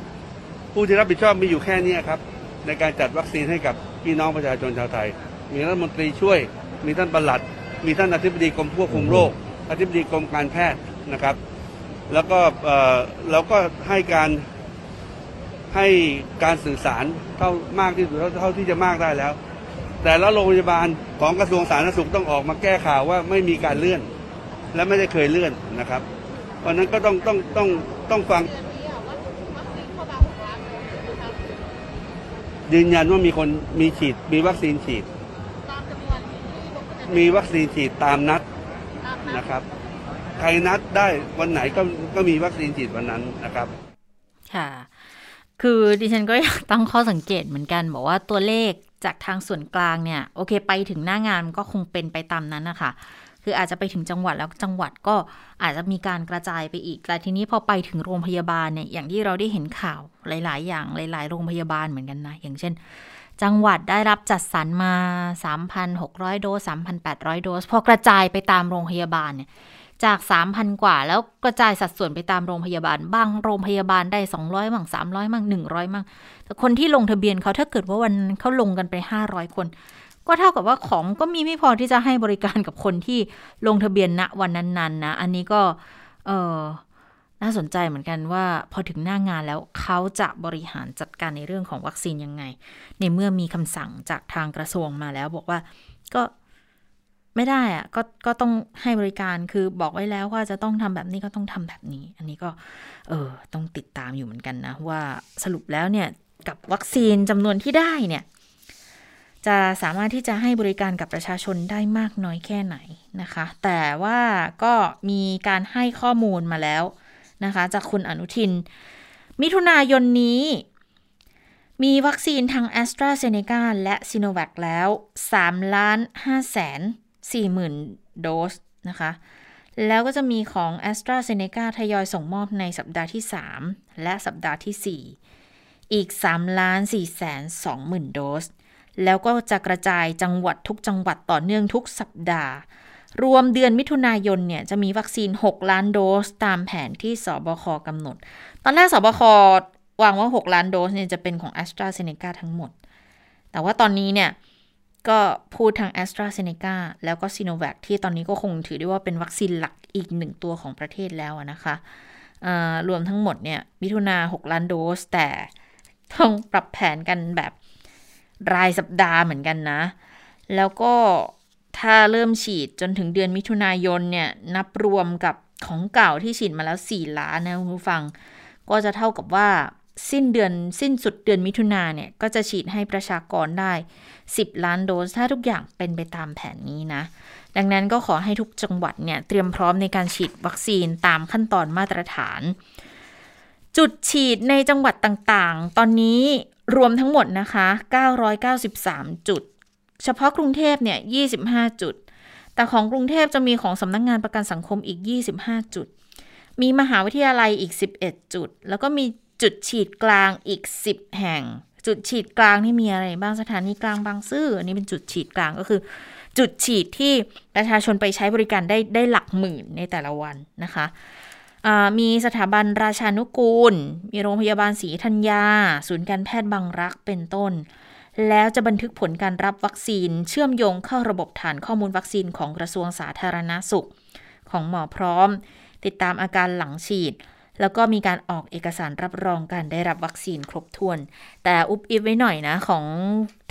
ผู้ที่รับผิดชอบมีอยู่แค่นี้ครับ ในการจัดวัคซีนให้กับพี่น้องประชาชนชาวไทย มีรัฐมนตรีช่วย มีท่านประหลัด มีท่านอธิบดีกรมควบคุมโรค อธิบดีกรมการแพทย์นะครับ แล้วก็เราก็ให้การให้การสื่อสารเท่ามากที่สุดเท่าที่จะมากได้แล้ว แต่แล้วโรงพยาบาลของกระทรวงสาธารณสุขต้องออกมาแก้ข่าวว่าไม่มีการเลื่อน และไม่ได้เคยเลื่อนนะครับ เพราะนั้นก็ต้องต้องต้องต้องฟัง ยืนยันว่ามีคนมีฉีด มีวัคซีนฉีด ตามจำนวนที่ลงทะเบียนมีวัคซีนฉีดตามนัดตามนั้นนะ ครับ ใครนัดได้วันไหนก็ก็มีวัคซีนฉีดวันนั้นนะครับ ค่ะ คือดิฉันก็อยากตั้งข้อสังเกตเหมือนกัน บอกว่าตัวเลขจากทางส่วนกลางเนี่ย โอเคไปถึงหน้างานมันก็คงเป็นไปตามนั้นนะคะ คืออาจจะไปถึงจังหวัดแล้วจังหวัดก็อาจจะมีการกระจายไปอีก แต่ทีนี้พอไปถึงโรงพยาบาลเนี่ย อย่างที่เราได้เห็นข่าวหลาย ๆ อย่างหลาย ๆ โรงพยาบาลเหมือนกันนะ อย่างเช่น จังหวัดได้รับจัดสรรมา 3,600 โดส 3,800 โดส พอกระจายไปตามโรงพยาบาลเนี่ยจาก 3,000 กว่า แล้วกระจายสัดส่วนไปตามโรงพยาบาลบางโรงพยาบาลได้ 200มั่ง300มั่ง100มั่งแต่คนที่ลงทะเบียนเขาถ้าเกิดว่าวันนั้นเขาลงกันไป 500 คน ก็เท่ากับว่าของก็มีไม่พอที่จะให้บริการกับคนที่ลงทะเบียนณวันนั้นๆนะอันนี้ก็เออน่าสนใจเหมือนกันว่าพอถึงหน้างานแล้วเขาจะบริหารจัดการในเรื่องของวัคซีนยังไง ในเมื่อมีคำสั่งจากทางกระทรวงมาแล้วบอกว่าก็ไม่ได้อะก็ก็ต้องให้บริการคือบอกไว้แล้วว่าจะต้องทำแบบนี้ก็ต้องทำแบบนี้ อันนี้ก็ เออต้องติดตามอยู่เหมือนกันนะ ว่าสรุปแล้วเนี่ยกับวัคซีนจำนวนที่ได้เนี่ย จะสามารถที่จะให้บริการกับประชาชนได้มากน้อยแค่ไหนนะคะ แต่ว่าก็มีการให้ข้อมูลมาแล้วนะคะ จากคุณอนุทิน มิถุนายนนี้ มีวัคซีนทาง a s t r a z เซ e c a และ s i n o v a c แล้ว3ล้าน5แสน40,000โดสนะคะ แล้วก็จะมีของ a s t r a z เซ e c a ทยอยส่งมอบในสัปดาห์ที่ 3 และสัปดาห์ที่ 4 อีก3ล้าน4แสน20,000โดส แล้วก็จะกระจายจังหวัดทุกจังหวัดต่อเนื่องทุกสัปดาห์ รวมเดือนมิถุนายนเนี่ยจะมีวัคซีน 6 ล้านโดส ตามแผนที่สบคกำหนด ตอนแรกสบควางว่า 6 ล้านโดสเนี่ยจะเป็นของ a s t r a z เซ e c a ทั้งหมด แต่ว่าตอนนี้เนี่ยก็พูดทาง a s t r a z เซ e c a แล้วก็ s i n o v a c ที่ตอนนี้ก็คงถือได้ว่าเป็นวัคซีนหลักอีกหนึ่งตัวของประเทศแล้วนะคะรวมทั้งหมดเนี่ยมิถุนา 6 ล้านโดส แต่ต้องปรับแผนกันแบบ รายสัปดาห์เหมือนกันนะ แล้วก็ถ้าเริ่มฉีดจนถึงเดือนมิถุนายนเนี่ย นับรวมกับของเก่าที่ฉีดมาแล้ว 4 ล้านนะคุณผู้ฟัง ก็จะเท่ากับว่าสิ้นเดือนสิ้นสุดเดือนมิถุนาเนี่ย ก็จะฉีดให้ประชากรได้ 10 ล้านโดส ถ้าทุกอย่างเป็นไปตามแผนนี้นะ ดังนั้นก็ขอให้ทุกจังหวัดเนี่ย เตรียมพร้อมในการฉีดวัคซีนตามขั้นตอนมาตรฐาน จุดฉีดในจังหวัดต่างๆ ตอนนี้ รวมทั้งหมดนะคะ 993 จุด เฉพาะกรุงเทพเนี่ย 25 จุด แต่ของกรุงเทพจะมีของสำนักงงานประกันสังคมอีก 25 จุด มีมหาวิทยาลัยอีก 11 จุด แล้วก็มีจุดฉีดกลางอีก 10 แห่ง จุดฉีดกลางนี่มีอะไรบ้างสถานีกลางบางซื่ออันนี้เป็นจุดฉีดกลางก็คือ จุดฉีดที่ประชาชนไปใช้บริการได้ได้หลักหมื่นในแต่ละวันนะคะ มีสถาบันราชานุกูล มีโรงพยาบาลศรีธัญญา ศูนย์การแพทย์บางรักเป็นต้น แล้วจะบันทึกผลการรับวัคซีน เชื่อมโยงเข้าระบบฐานข้อมูลวัคซีนของกระทรวงสาธารณาสุข ของหมอพร้อม ติดตามอาการหลังฉีด แล้วก็มีการออกเอกสารรับรองการได้รับวัคซีนครบถ้วน แต่อุบอิบไว้หน่อยนะของ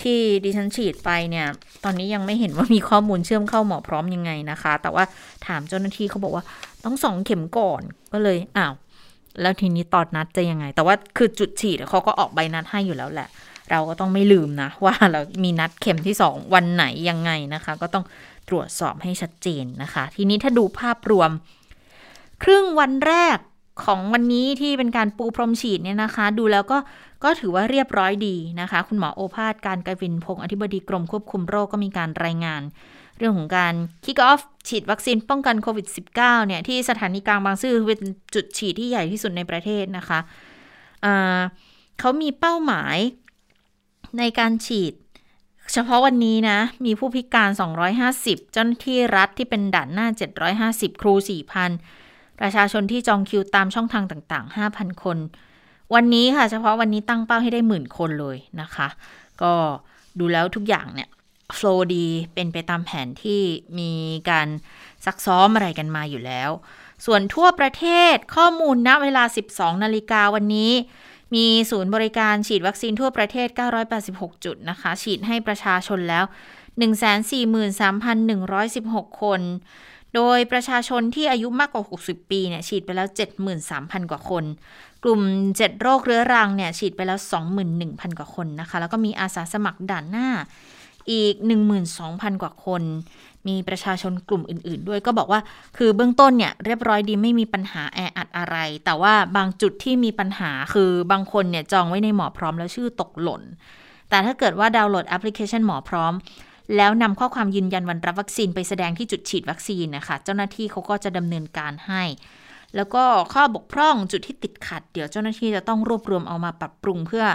ที่ดิฉันฉีดไปเนี่ย ตอนนี้ยังไม่เห็นว่ามีข้อมูลเชื่อมเข้าหมอพร้อมยังไงนะคะ แต่ว่าถามเจ้าหน้าที่เขาบอกว่า ต้องสองเข็มก่อนก็เลยอ้าวแล้วทีนี้ตอนนัดจะยังไง แต่ว่าคือจุดฉีดเขาก็ออกใบนัดให้อยู่แล้วแหละ เราก็ต้องไม่ลืมนะ ว่าเรามีนัดเข็มที่2วันไหนยังไงนะคะ ก็ต้องตรวจสอบให้ชัดเจนนะคะ ทีนี้ถ้าดูภาพรวม ครึ่งวันแรกของวันนี้ที่เป็นการปูพรมฉีดเนี่ยนะคะ ดูแล้วก็ก็ถือว่าเรียบร้อยดีนะคะ คุณหมอโอภาสการกวินพงศ์อธิบดีกรมควบคุมโรคก็มีการรายงาน เรื่องของการ kick off ฉีดวัคซีนป้องกันโควิด -19 เนี่ยที่สถานีกลางบางซื่อเป็นจุดฉีดที่ใหญ่ที่สุดในประเทศนะคะะเขามีเป้าหมายในการฉีด เฉพาะวันนี้นะ มีผู้พิการ 250 เจ้าหน้าที่รัฐที่เป็นด่านหน้า 750 ครู 4,000 ประชาชนที่จองคิวตามช่องทางต่างๆ 5,000 คน วันนี้ค่ะ เฉพาะวันนี้ตั้งเป้าให้ได้หมื่นคนเลยนะคะ ก็ดูแล้วทุกอย่างเนี่ย โฟล์ดี เป็นไปตามแผนที่มีการซักซ้อมอะไรกันมาอยู่แล้ว ส่วนทั่วประเทศข้อมูลณเวลา 12 นาฬิกาวันนี้ มีศูนย์บริการฉีดวัคซีนทั่วประเทศ 986 จุดนะคะ ฉีดให้ประชาชนแล้ว 143,116 คน โดยประชาชนที่อายุมากกว่า 60 ปีเนี่ยฉีดไปแล้ว 73,000 กว่าคน กลุ่ม 7 โรคเรื้อรังเนี่ยฉีดไปแล้ว 21,000 กว่าคนนะคะ แล้วก็มีอาสาสมัครด่านหน้า อีก 12,000 กว่าคน มีประชาชนกลุ่มอื่น ๆ ด้วยก็บอกว่าคือเบื้องต้นเนี่ยเรียบร้อยดีไม่มีปัญหาแออัดอะไร แต่ว่าบางจุดที่มีปัญหาคือบางคนเนี่ยจองไว้ในหมอพร้อมแล้วชื่อตกหล่น แต่ถ้าเกิดว่าดาวน์โหลดแอปพลิเคชันหมอพร้อม แล้วนำข้อความยืนยันวันรับวัคซีนไปแสดงที่จุดฉีดวัคซีนนะคะเจ้าหน้าที่เขาก็จะดำเนินการให้แล้วก็ข้อบกพร่องจุดที่ติดขัด เดี๋ยวเจ้าหน้าที่จะต้องรวบรวมเอามาปรับปรุงเพื่อ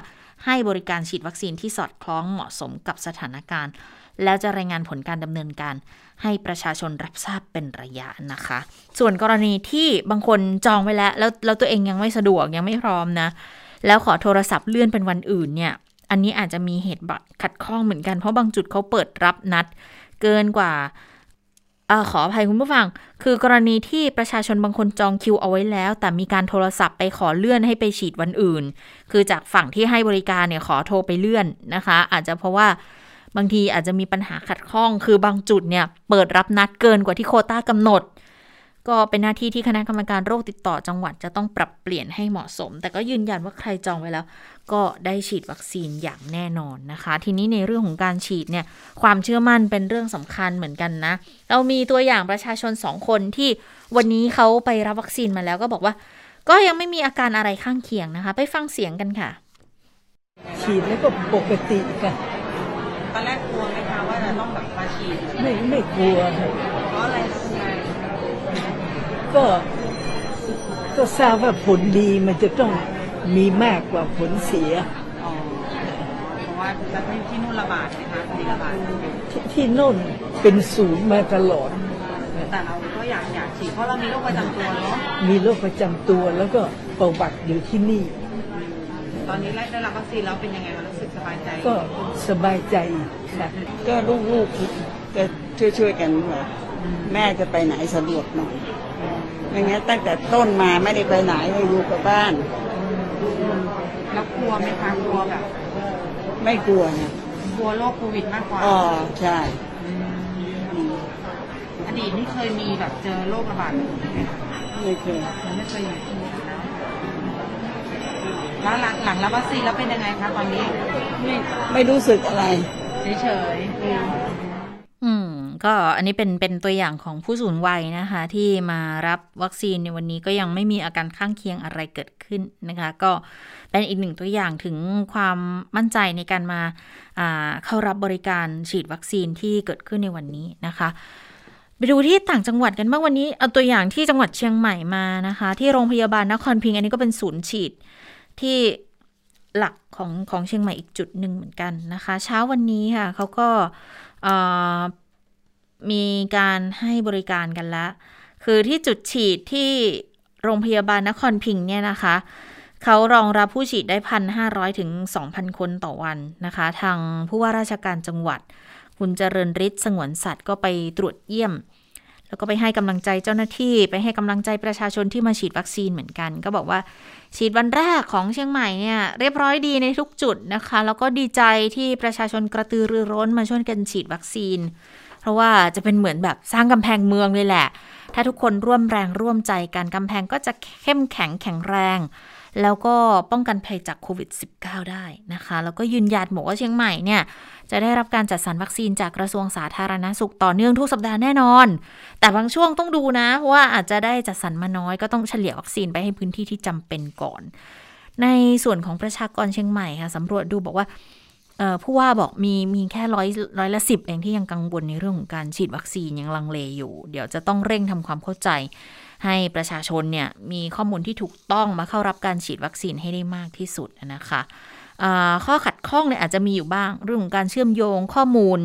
ให้บริการฉีดวัคซีนที่สอดคล้องเหมาะสมกับสถานการณ์ แล้วจะรายงานผลการดำเนินการ ให้ประชาชนรับทราบเป็นระยะนะคะ ส่วนกรณีที่บางคนจองไว้แล้วแล้วแล้วตัวเองยังไม่สะดวกยังไม่พร้อมนะ แล้วขอโทรศัพท์เลื่อนเป็นวันอื่นเนี่ยอันนี้อาจจะมีเหตุบัตรขัดข้องเหมือนกันเพราะบางจุดเขาเปิดรับนัด เกินกว่า อขออภัยคุณผู้ฟัง คือกรณีที่ประชาชนบางคนจองคิวเอาไว้แล้ว แต่มีการโทรศัพท์ไปขอเลื่อนให้ไปฉีดวันอื่น คือจากฝั่งที่ให้บริการเนี่ยขอโทรไปเลื่อนนะคะ อาจจะเพราะว่าบางทีอาจจะมีปัญหาขัดข้อง คือบางจุดเนี่ยเปิดรับนัดเกินกว่าที่โคต้ากำหนด ก็เป็นหน้าที่ที่คณะกรรมการโรคติดต่อจังหวัดจะต้องปรับเปลี่ยนให้เหมาะสม แต่ก็ยืนยันว่าใครจองไว้แล้ว ก็ได้ฉีดวัคซีนอย่างแน่นอนนะคะ ทีนี้ในเรื่องของการฉีดเนี่ยความเชื่อมั่นเป็นเรื่องสำคัญเหมือนกันนะ เรามีตัวอย่างประชาชนสองคนที่วันนี้เขาไปรับวัคซีนมาแล้วก็บอกว่า ก็ยังไม่มีอาการอะไรข้างเคียงนะคะ ไปฟังเสียงกันค่ะ ฉีดแล้วก็ปกติค่ะตอนแรกกลัวไหมคะว่าจะต้องแบบมาฉีดไม่ไม่กลัวค่ะ เพราะอะไรคะคุณยาย ก็ก็ทราบว่าผลดีมันจะต้องมีมากกว่าผลเสีย อ๋อเพราะว่าจะที่ที่นู่นระบาดไหมคะที่ระบาดที่ที่โน่นเป็นศูนย์มาตลอด แต่เราก็อยากอยากฉีดเพราะเรามีโรคประจำตัวเนาะมีโรคประจำตัวแล้วก็ประวัติอยู่ที่นี่ ตอนนี้ได้รับวัคซีนแล้วเป็นยังไงคะรู้สึกสบายใจก็สบายใจค่ะก็ลูกๆก็ช่วยๆกันว่าแม่จะไปไหนสะดวกหน่อย ไม่งั้นตั้งแต่ต้นมาไม่ได้ไปไหนเลยอยู่กับบ้าน แล้วกลัวไหมคะกลัวแบบ ไม่กลัวนะกลัวโรคโควิดมากกว่าอ๋อใช่อดีตนี่เคยมีแบบเจอโรคระบาดแบบนี้ไหมคะไม่เคยยังไม่เคยอยู่ที่นี่นะแล้วหลังหลังรับวัคซีนแล้วเป็นยังไงคะตอนนี้ไม่ไม่รู้สึกอะไร เฉยอืม ก็อันนี้เป็นเป็นตัวอย่างของผู้สูงวัยนะคะ ที่มารับวัคซีนในวันนี้ก็ยังไม่มีอาการข้างเคียงอะไรเกิดขึ้นนะคะ ก็เป็นอีกหนึ่งตัวอย่างถึงความมั่นใจในการมาเข้ารับบริการฉีดวัคซีนที่เกิดขึ้นในวันนี้นะคะไปดูที่ต่างจังหวัดกันบ้างวันนี้เอาตัวอย่างที่จังหวัดเชียงใหม่มานะคะ ที่โรงพยาบาลนครพิงค์อันนี้ก็เป็นศูนย์ฉีดที่หลักของของเชียงใหม่อีกจุดหนึ่งเหมือนกันนะคะ เช้าวันนี้ค่ะเขาก็ มีการให้บริการกันแล้วคือที่จุดฉีดที่โรงพยาบาลนครพิงค์เนี่ยนะคะ เขารองรับผู้ฉีดได้พันห้าร้อยถึงสองพันคนต่อวันนะคะ ทางผู้ว่าราชการจังหวัด คุณเจริญฤทธิ์สงวนสัตว์ก็ไปตรวจเยี่ยม แล้วก็ไปให้กำลังใจเจ้าหน้าที่ ไปให้กำลังใจประชาชนที่มาฉีดวัคซีนเหมือนกัน ก็บอกว่าฉีดวันแรกของเชียงใหม่เนี่ยเรียบร้อยดีในทุกจุดนะคะ แล้วก็ดีใจที่ประชาชนกระตือรือร้นมาช่วยกันฉีดวัคซีน เพราะว่าจะเป็นเหมือนแบบสร้างกำแพงเมืองเลยแหละ ถ้าทุกคนร่วมแรงร่วมใจกันกำแพงก็จะเข้มแข็งแข็งแรง แล้วก็ป้องกันภัยจากโควิด -19 ได้นะคะ แล้วก็ยืนยันบอกว่าเชียงใหม่เนี่ย จะได้รับการจัดสรรวัคซีนจากกระทรวงสาธารณาสุขต่อเนื่องทุกสัปดาห์แน่นอน แต่บางช่วงต้องดูนะเพราะว่าอาจจะได้จัดสรรมาน้อยก็ต้องเฉลี่ยวัคซีนไปให้พื้นที่ที่จำเป็นก่อน ในส่วนของประชากรเชียงใหม่ค่ะสำรวจดูบอกว่า ผู้ว่าบอกมีมีแค่ร้อยร้อยละสิบเองที่ยังกังวลในเรื่องของการฉีดวัคซีนยังลังเลอยู่ เดี๋ยวจะต้องเร่งทำความเข้าใจ ให้ประชาชนเนี่ยมีข้อมูลที่ถูกต้องมาเข้ารับการฉีดวัคซีนให้ได้มากที่สุดนะคะข้อขัดข้องเนี่ยอาจจะมีอยู่บ้างเรื่องของการเชื่อมโยงข้อมูล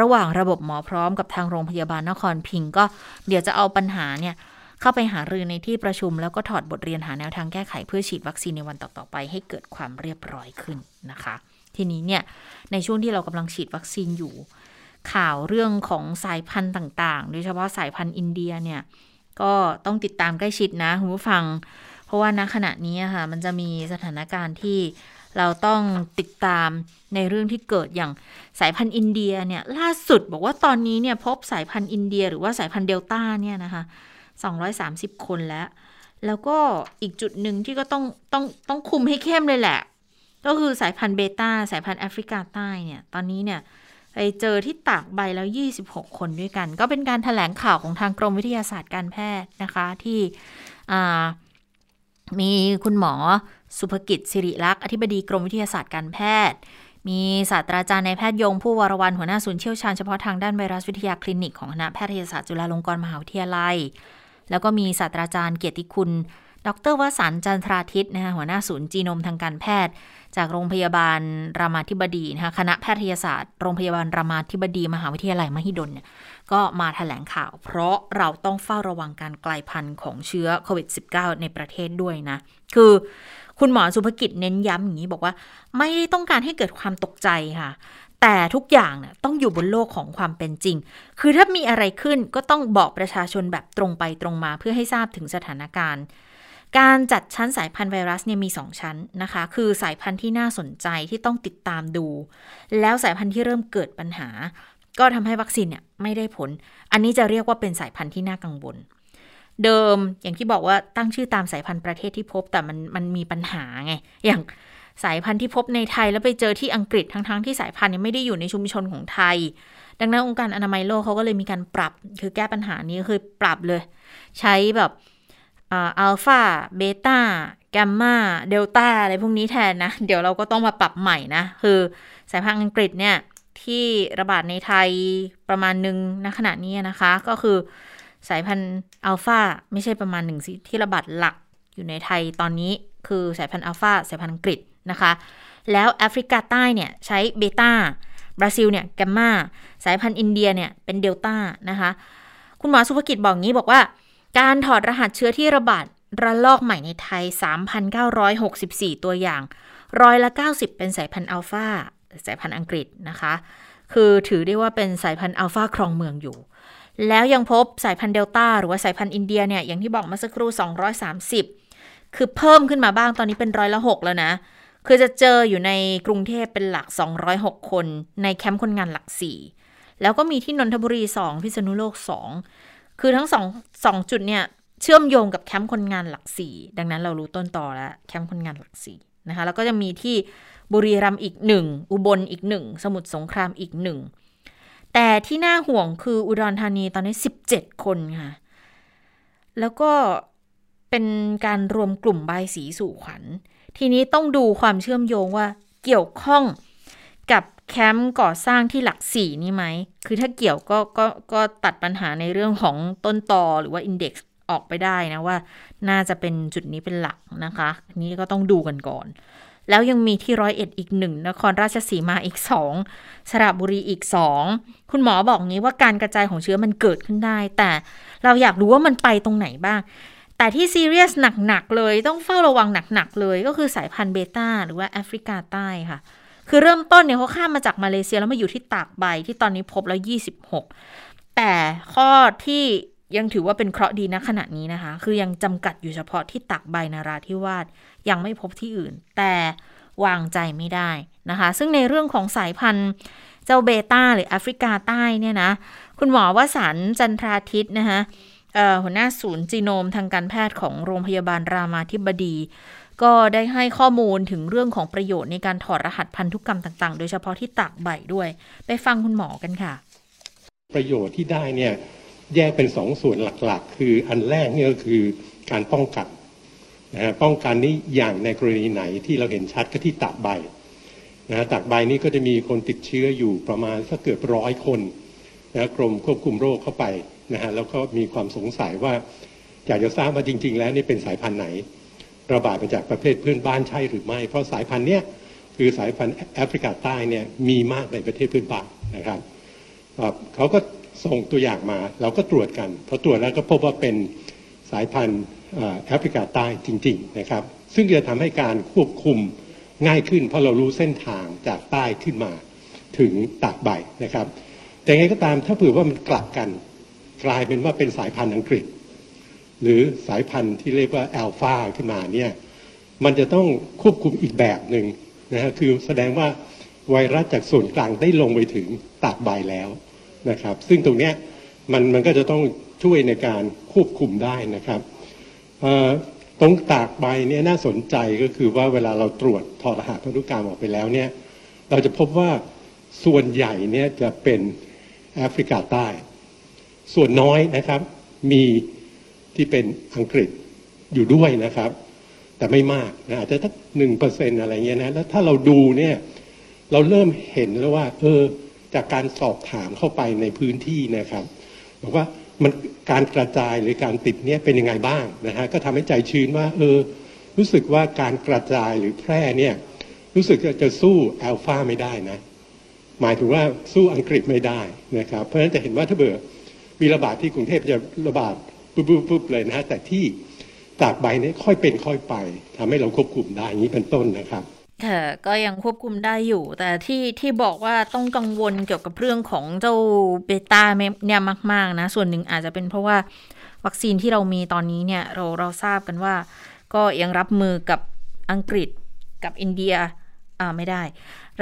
ระหว่างระบบหมอพร้อมกับทางโรงพยาบาลนครพิงก็เดี๋ยวจะเอาปัญหาเนี่ยเข้าไปหารือในที่ประชุม แล้วก็ถอดบทเรียนหาแนวทางแก้ไขเพื่อฉีดวัคซีนในวันต่อๆไป ให้เกิดความเรียบร้อยขึ้นนะคะ ทีนี้เนี่ยในช่วงที่เรากำลังฉีดวัคซีนอยู่ ข่าวเรื่องของสายพันธุ์ต่างๆ โดยเฉพาะสายพันธุ์อินเดียเนี่ยก็ต้องติดตามใกล้ชิดนะคุณผู้ฟัง เพราะว่าณขณะนี้ค่ะมันจะมีสถานการณ์ที่เราต้องติดตามในเรื่องที่เกิดอย่างสายพันธุ์อินเดียเนี่ยล่าสุดบอกว่าตอนนี้เนี่ยพบสายพันธุ์อินเดีย หรือว่าสายพันธุ์เดลต้าเนี่ยนะคะ230 คนแล้ว แล้วก็อีกจุดหนึ่งที่ก็ต้องต้องต้องคุมให้เข้มเลยแหละ ก็คือสายพันธุ์เบต้าสายพันธุ์แอฟริกาใต้เนี่ย ตอนนี้เนี่ยไปเจอที่ตากใบแล้ว 26 คนด้วยกัน ก็เป็นการถแถลงข่าวของทางกรมวิทยาศาสตร์การแพทย์นะคะ ที่มีคุณหมอสุภกิจสิริลักษ์อธิบดีกรมวิทยาศาสตร์การแพทย์ มีศาสตราจารย์นายแพทย์ยงผู้วรวันหัวหน้าศูนย์เชี่ยวชาญเฉพาะทางด้านไวรัสวิทยาคลินิกของคณะแพทยศาสตร์จุฬาลงกรณ์มหาวิทยาลัย แล้วก็มีศาสตราจารย์เกียรติคุณ ดรวสันจันทราทิตนะคะหัวหน้าศูนย์จีโนมทางการแพทย์ จากโรงพยาบาลรามาธิบดีนะคะคณะแพทยศาสตร์โรงพยาบาลรามาธิบดี มหาวิทยาลัยมหิดลเนี่ยก็มาถแถลงข่าว เพราะเราต้องเฝ้าระวังการกลายพันธุ์ของเชื้อโควิด -19 ในประเทศด้วยนะ คือคุณหมอสุภกิจเน้นย้ำอย่างนี้บอกว่า ไม่ต้องการให้เกิดความตกใจค่ะ แต่ทุกอย่างเนี่ยต้องอยู่บนโลกของความเป็นจริง คือถ้ามีอะไรขึ้นก็ต้องบอกประชาชนแบบตรงไปตรงมาเพื่อให้ทราบถึงสถานการณ์ การจัดชั้นสายพันธุ์ไวรัสเนี่ยมี 2 ชั้นนะคะ คือสายพันธุ์ที่น่าสนใจที่ต้องติดตามดู แล้วสายพันธุ์ที่เริ่มเกิดปัญหา ก็ทำให้วัคซีนเนี่ยไม่ได้ผล อันนี้จะเรียกว่าเป็นสายพันธุ์ที่น่ากังวล เดิมอย่างที่บอกว่าตั้งชื่อตามสายพันธุ์ประเทศที่พบแต่มันมันมีปัญหาไง อย่างสายพันธุ์ที่พบในไทยแล้วไปเจอที่อังกฤษทั้งๆทที่สายพันธุ์ยังไม่ได้อยู่ในชุมชนของไทย ดังนั้นองค์การอนามัยโลกเขาก็เลยมีการปรับ คือแก้ปัญหานี้คือปรับเลย ใช้แบบ อัลฟาเบต้าแกมมาเดลต้าอะไรพวกนี้แทนนะ เดี๋ยวเราก็ต้องมาปรับใหม่นะ คือสายพันธุ์อังกฤษเนี่ยที่ระบาดในไทยประมาณหนึ่งณขณะนี้นะคะ ก็คือสายพันธุ์อัลฟาไม่ใช่ประมาณหนึ่งที่ระบาดหลักอยู่ในไทยตอนนี้คือสายพันธุ์อัลฟาสายพันธุ์อังกฤษนะคะ แล้วแอฟริกาใต้เนี่ยใช้เบต้าบราซิลเนี่ยแกมมาสายพันธุ์อินเดียเนี่ยเป็นเดลต้านะคะ คุณหมอสุภกิจบอกงี้บอกว่า การถอดรหัสเชื้อที่ระบาดระลอกใหม่ในไทย 3,964 ตัวอย่าง ร้อยละ 90 เป็นสายพันธุ์อัลฟาสายพันธุ์อังกฤษนะคะ คือถือได้ว่าเป็นสายพันธุ์อัลฟาครองเมืองอยู่ แล้วยังพบสายพันธุ์เดลต้าหรือว่าสายพันธุ์อินเดียเนี่ย อย่างที่บอกมาสักครู่ 230 คือเพิ่มขึ้นมาบ้างตอนนี้เป็นร้อยละหกแล้วนะ คือจะเจออยู่ในกรุงเทพเป็นหลัก 206 คน ในแคมป์คนงานหลัก 4 แล้วก็มีที่นนทบุรี 2 พิษณุโลก 2 คือทั้ง2 2จุดเนี่ยเชื่อมโยงกับแคมป์คนงานหลัก4ดังนั้นเรารู้ต้นต่อแล้วแคมป์คนงานหลัก4นะคะแล้วก็จะมีที่บุรีรัมย์อีกหนึ่งอุบลอีกหนึ่งสมุทรสงครามอีกหนึ่งแต่ที่น่าห่วงคืออุดรธานีตอนนี้ 17 คนค่ะ แล้วก็เป็นการรวมกลุ่มใบสีสู่ขวัญ ทีนี้ต้องดูความเชื่อมโยงว่าเกี่ยวข้อง แคมป์ก่อสร้างที่หลักสี่นี่ไหม คือถ้าเกี่ยวก็ก็ก็ตัดปัญหาในเรื่องของต้นตอหรือว่าอินเด็กซ์ออกไปได้นะว่า น่าจะเป็นจุดนี้เป็นหลักนะคะ นี้ก็ต้องดูกันก่อน แล้วยังมีที่ร้อยเอ็ดอีกหนึ่งนครราชสีมาอีกสองสระบุรีอีกสองคุณหมอบอกงี้ว่าการกระจายของเชื้อมันเกิดขึ้นได้ แต่เราอยากรู้ว่ามันไปตรงไหนบ้างแต่ที่ซีเรียสหนัก ๆ เลยต้องเฝ้าระวังหนัก ๆ เลยก็คือสายพันธุ์เบต้าหรือว่าแอฟริกาใต้ค่ะ คือเริ่มต้นเนี่ยเขาข้ามมาจากมาเลเซียแล้วมาอยู่ที่ตากใบที่ตอนนี้พบแล้ว 26 แต่ข้อที่ยังถือว่าเป็นเคราะห์ดีนะขณะนี้นะคะ คือยังจำกัดอยู่เฉพาะที่ตักใบนาราธิวาสยังไม่พบที่อื่น แต่วางใจไม่ได้นะคะ ซึ่งในเรื่องของสายพันธุ์เจ้าเบต้าหรือแอฟริกาใต้เนี่ยนะ คุณหมอวสันจันทราทิตนะคะหัวหน้าศูนย์จีโนมทางการแพทย์ของโรงพยาบาลรามาธิบดี ก็ได้ให้ข้อมูลถึงเรื่องของประโยชน์ในการถอดรหัสพันธุกรรมต่างๆ โดยเฉพาะที่ตากใบด้วย ไปฟังคุณหมอกันค่ะ ประโยชน์ที่ได้เนี่ยแยกเป็นสองส่วนหลักๆ คืออันแรกเนี่ยก็คือการป้องกันนะฮะป้องกันนี้อย่างในกรณีไหนที่เราเห็นชัดก็ที่ตากใบนะฮะตากใบนี้ก็จะมีคนติดเชื้ออยู่ประมาณสักเกือบร้อยคนนะกรมควบคุมโรคเข้าไปนะฮะแล้วก็มีความสงสัยว่าอยากจะทราบว่าจริง ๆ แล้วนี่เป็นสายพันธุ์ไหน ระบาดมาจากประเทศเพื่อนบ้านใช่หรือไม่ เพราะสายพันธุ์เนี้ยคือสายพันธุ์แอฟริกาใต้เนี่ยมีมากในประเทศเพื่อนบ้านนะครับเขาก็ส่งตัวอย่างมาเราก็ตรวจกันพอตรวจแล้วก็พบว่าเป็นสายพันธุ์แอฟริกาใต้จริง ๆ นะครับ ซึ่งจะทำให้การควบคุมง่ายขึ้น เพราะเรารู้เส้นทางจากใต้ขึ้นมาถึงตากใบนะครับ แต่ไงก็ตามถ้าเผื่อว่ามันกลับกัน กลายเป็นว่าเป็นสายพันธุ์อังกฤษ หรือสายพันธุ์ที่เรียกว่าแอลฟาขึ้นมาเนี่ยมันจะต้องควบคุมอีกแบบหนึ่งนะฮะคือแสดงว่าไวรัสจากส่วนกลางได้ลงไปถึงตากใบแล้วนะครับ ซึ่งตรงเนี้ยมันมันก็จะต้องช่วยในการควบคุมได้นะครับตรงตากใบเนี่ยน่าสนใจก็คือว่าเวลาเราตรวจถอดรหัสพันธุกรรมออกไปแล้วเนี่ยเราจะพบว่าส่วนใหญ่เนี่ยจะเป็นแอฟริกาใต้ ส่วนน้อยนะครับมี ที่เป็นอังกฤษอยู่ด้วยนะครับ แต่ไม่มากนะอาจจะสักหนึ่งเปอร์เซ็นอะไรเงี้ยนะแล้วถ้าเราดูเนี่ยเราเริ่มเห็นแล้วว่า เออ จากการสอบถามเข้าไปในพื้นที่นะครับบอกว่ามันการกระจายหรือการติดเนี่ยเป็นยังไงบ้างนะฮะก็ทำให้ใจชื้นว่า เออ รู้สึกว่าการกระจายหรือแพร่เนี่ย รู้สึกจะจะสู้แอลฟาไม่ได้นะ หมายถึงว่าสู้อังกฤษไม่ได้นะครับ เพราะฉะนั้นจะเห็นว่าถ้าเบื่อมีระบาดที่กรุงเทพจะระบาด ปุ๊บปุ๊บเลยนะฮะแต่ที่ตากใบเนี่ยค่อยเป็นค่อยไปทำให้เราควบคุมได้อย่างนี้เป็นต้นนะครับค่ะก็ยังควบคุมได้อยู่ แต่ที่ที่บอกว่าต้องกังวลเกี่ยวกับเรื่องของเจ้าเบต้าเนี่ยมาก ๆ นะ ส่วนหนึ่งอาจจะเป็นเพราะว่าวัคซีนที่เรามีตอนนี้เนี่ยเราเราทราบกันว่า ก็ยังรับมือกับอังกฤษกับอินเดียอ่าไม่ได้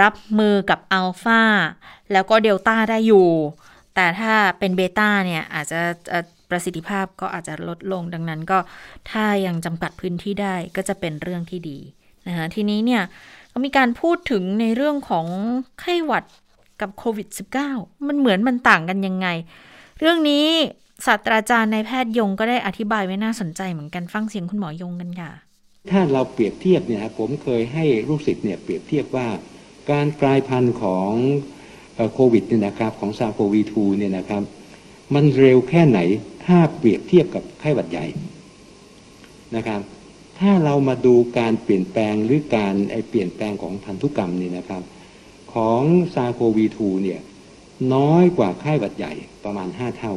รับมือกับอัลฟาแล้วก็เดลต้าได้อยู่ แต่ถ้าเป็นเบต้าเนี่ยอาจจะ ประสิทธิภาพก็อาจจะลดลงดังนั้นก็ถ้ายังจำกัดพื้นที่ได้ก็จะเป็นเรื่องที่ดีนะคะทีนี้เนี่ยก็มีการพูดถึงในเรื่องของไข้หวัดกับโควิด -19 มันเหมือนมันต่างกันยังไง เรื่องนี้ศาสตราจารย์นายแพทย์ยงก็ได้อธิบายไว้น่าสนใจเหมือนกันฟังเสียงคุณหมอยงกันค่ะ ถ้าเราเปรียบเทียบเนี่ยผมเคยให้ลูกศิษย์เนี่ยเปรียบเทียบว่า การกลายพันธุ์ของโควิดเนี่ยนะครับของ SARS-CoV-2 เนี่ยนะครับ มันเร็วแค่ไหน ถ้าเปรียบเทียบกับไข้หวัดใหญ่นะครับ ถ้าเรามาดูการเปลี่ยนแปลงหรือการไอเปลี่ยนแปลงของพันธุกรรมเนี่ยนะครับ ของ SARS-CoV-2 เนี่ยน้อยกว่าไข้หวัดใหญ่ประมาณห้าเท่า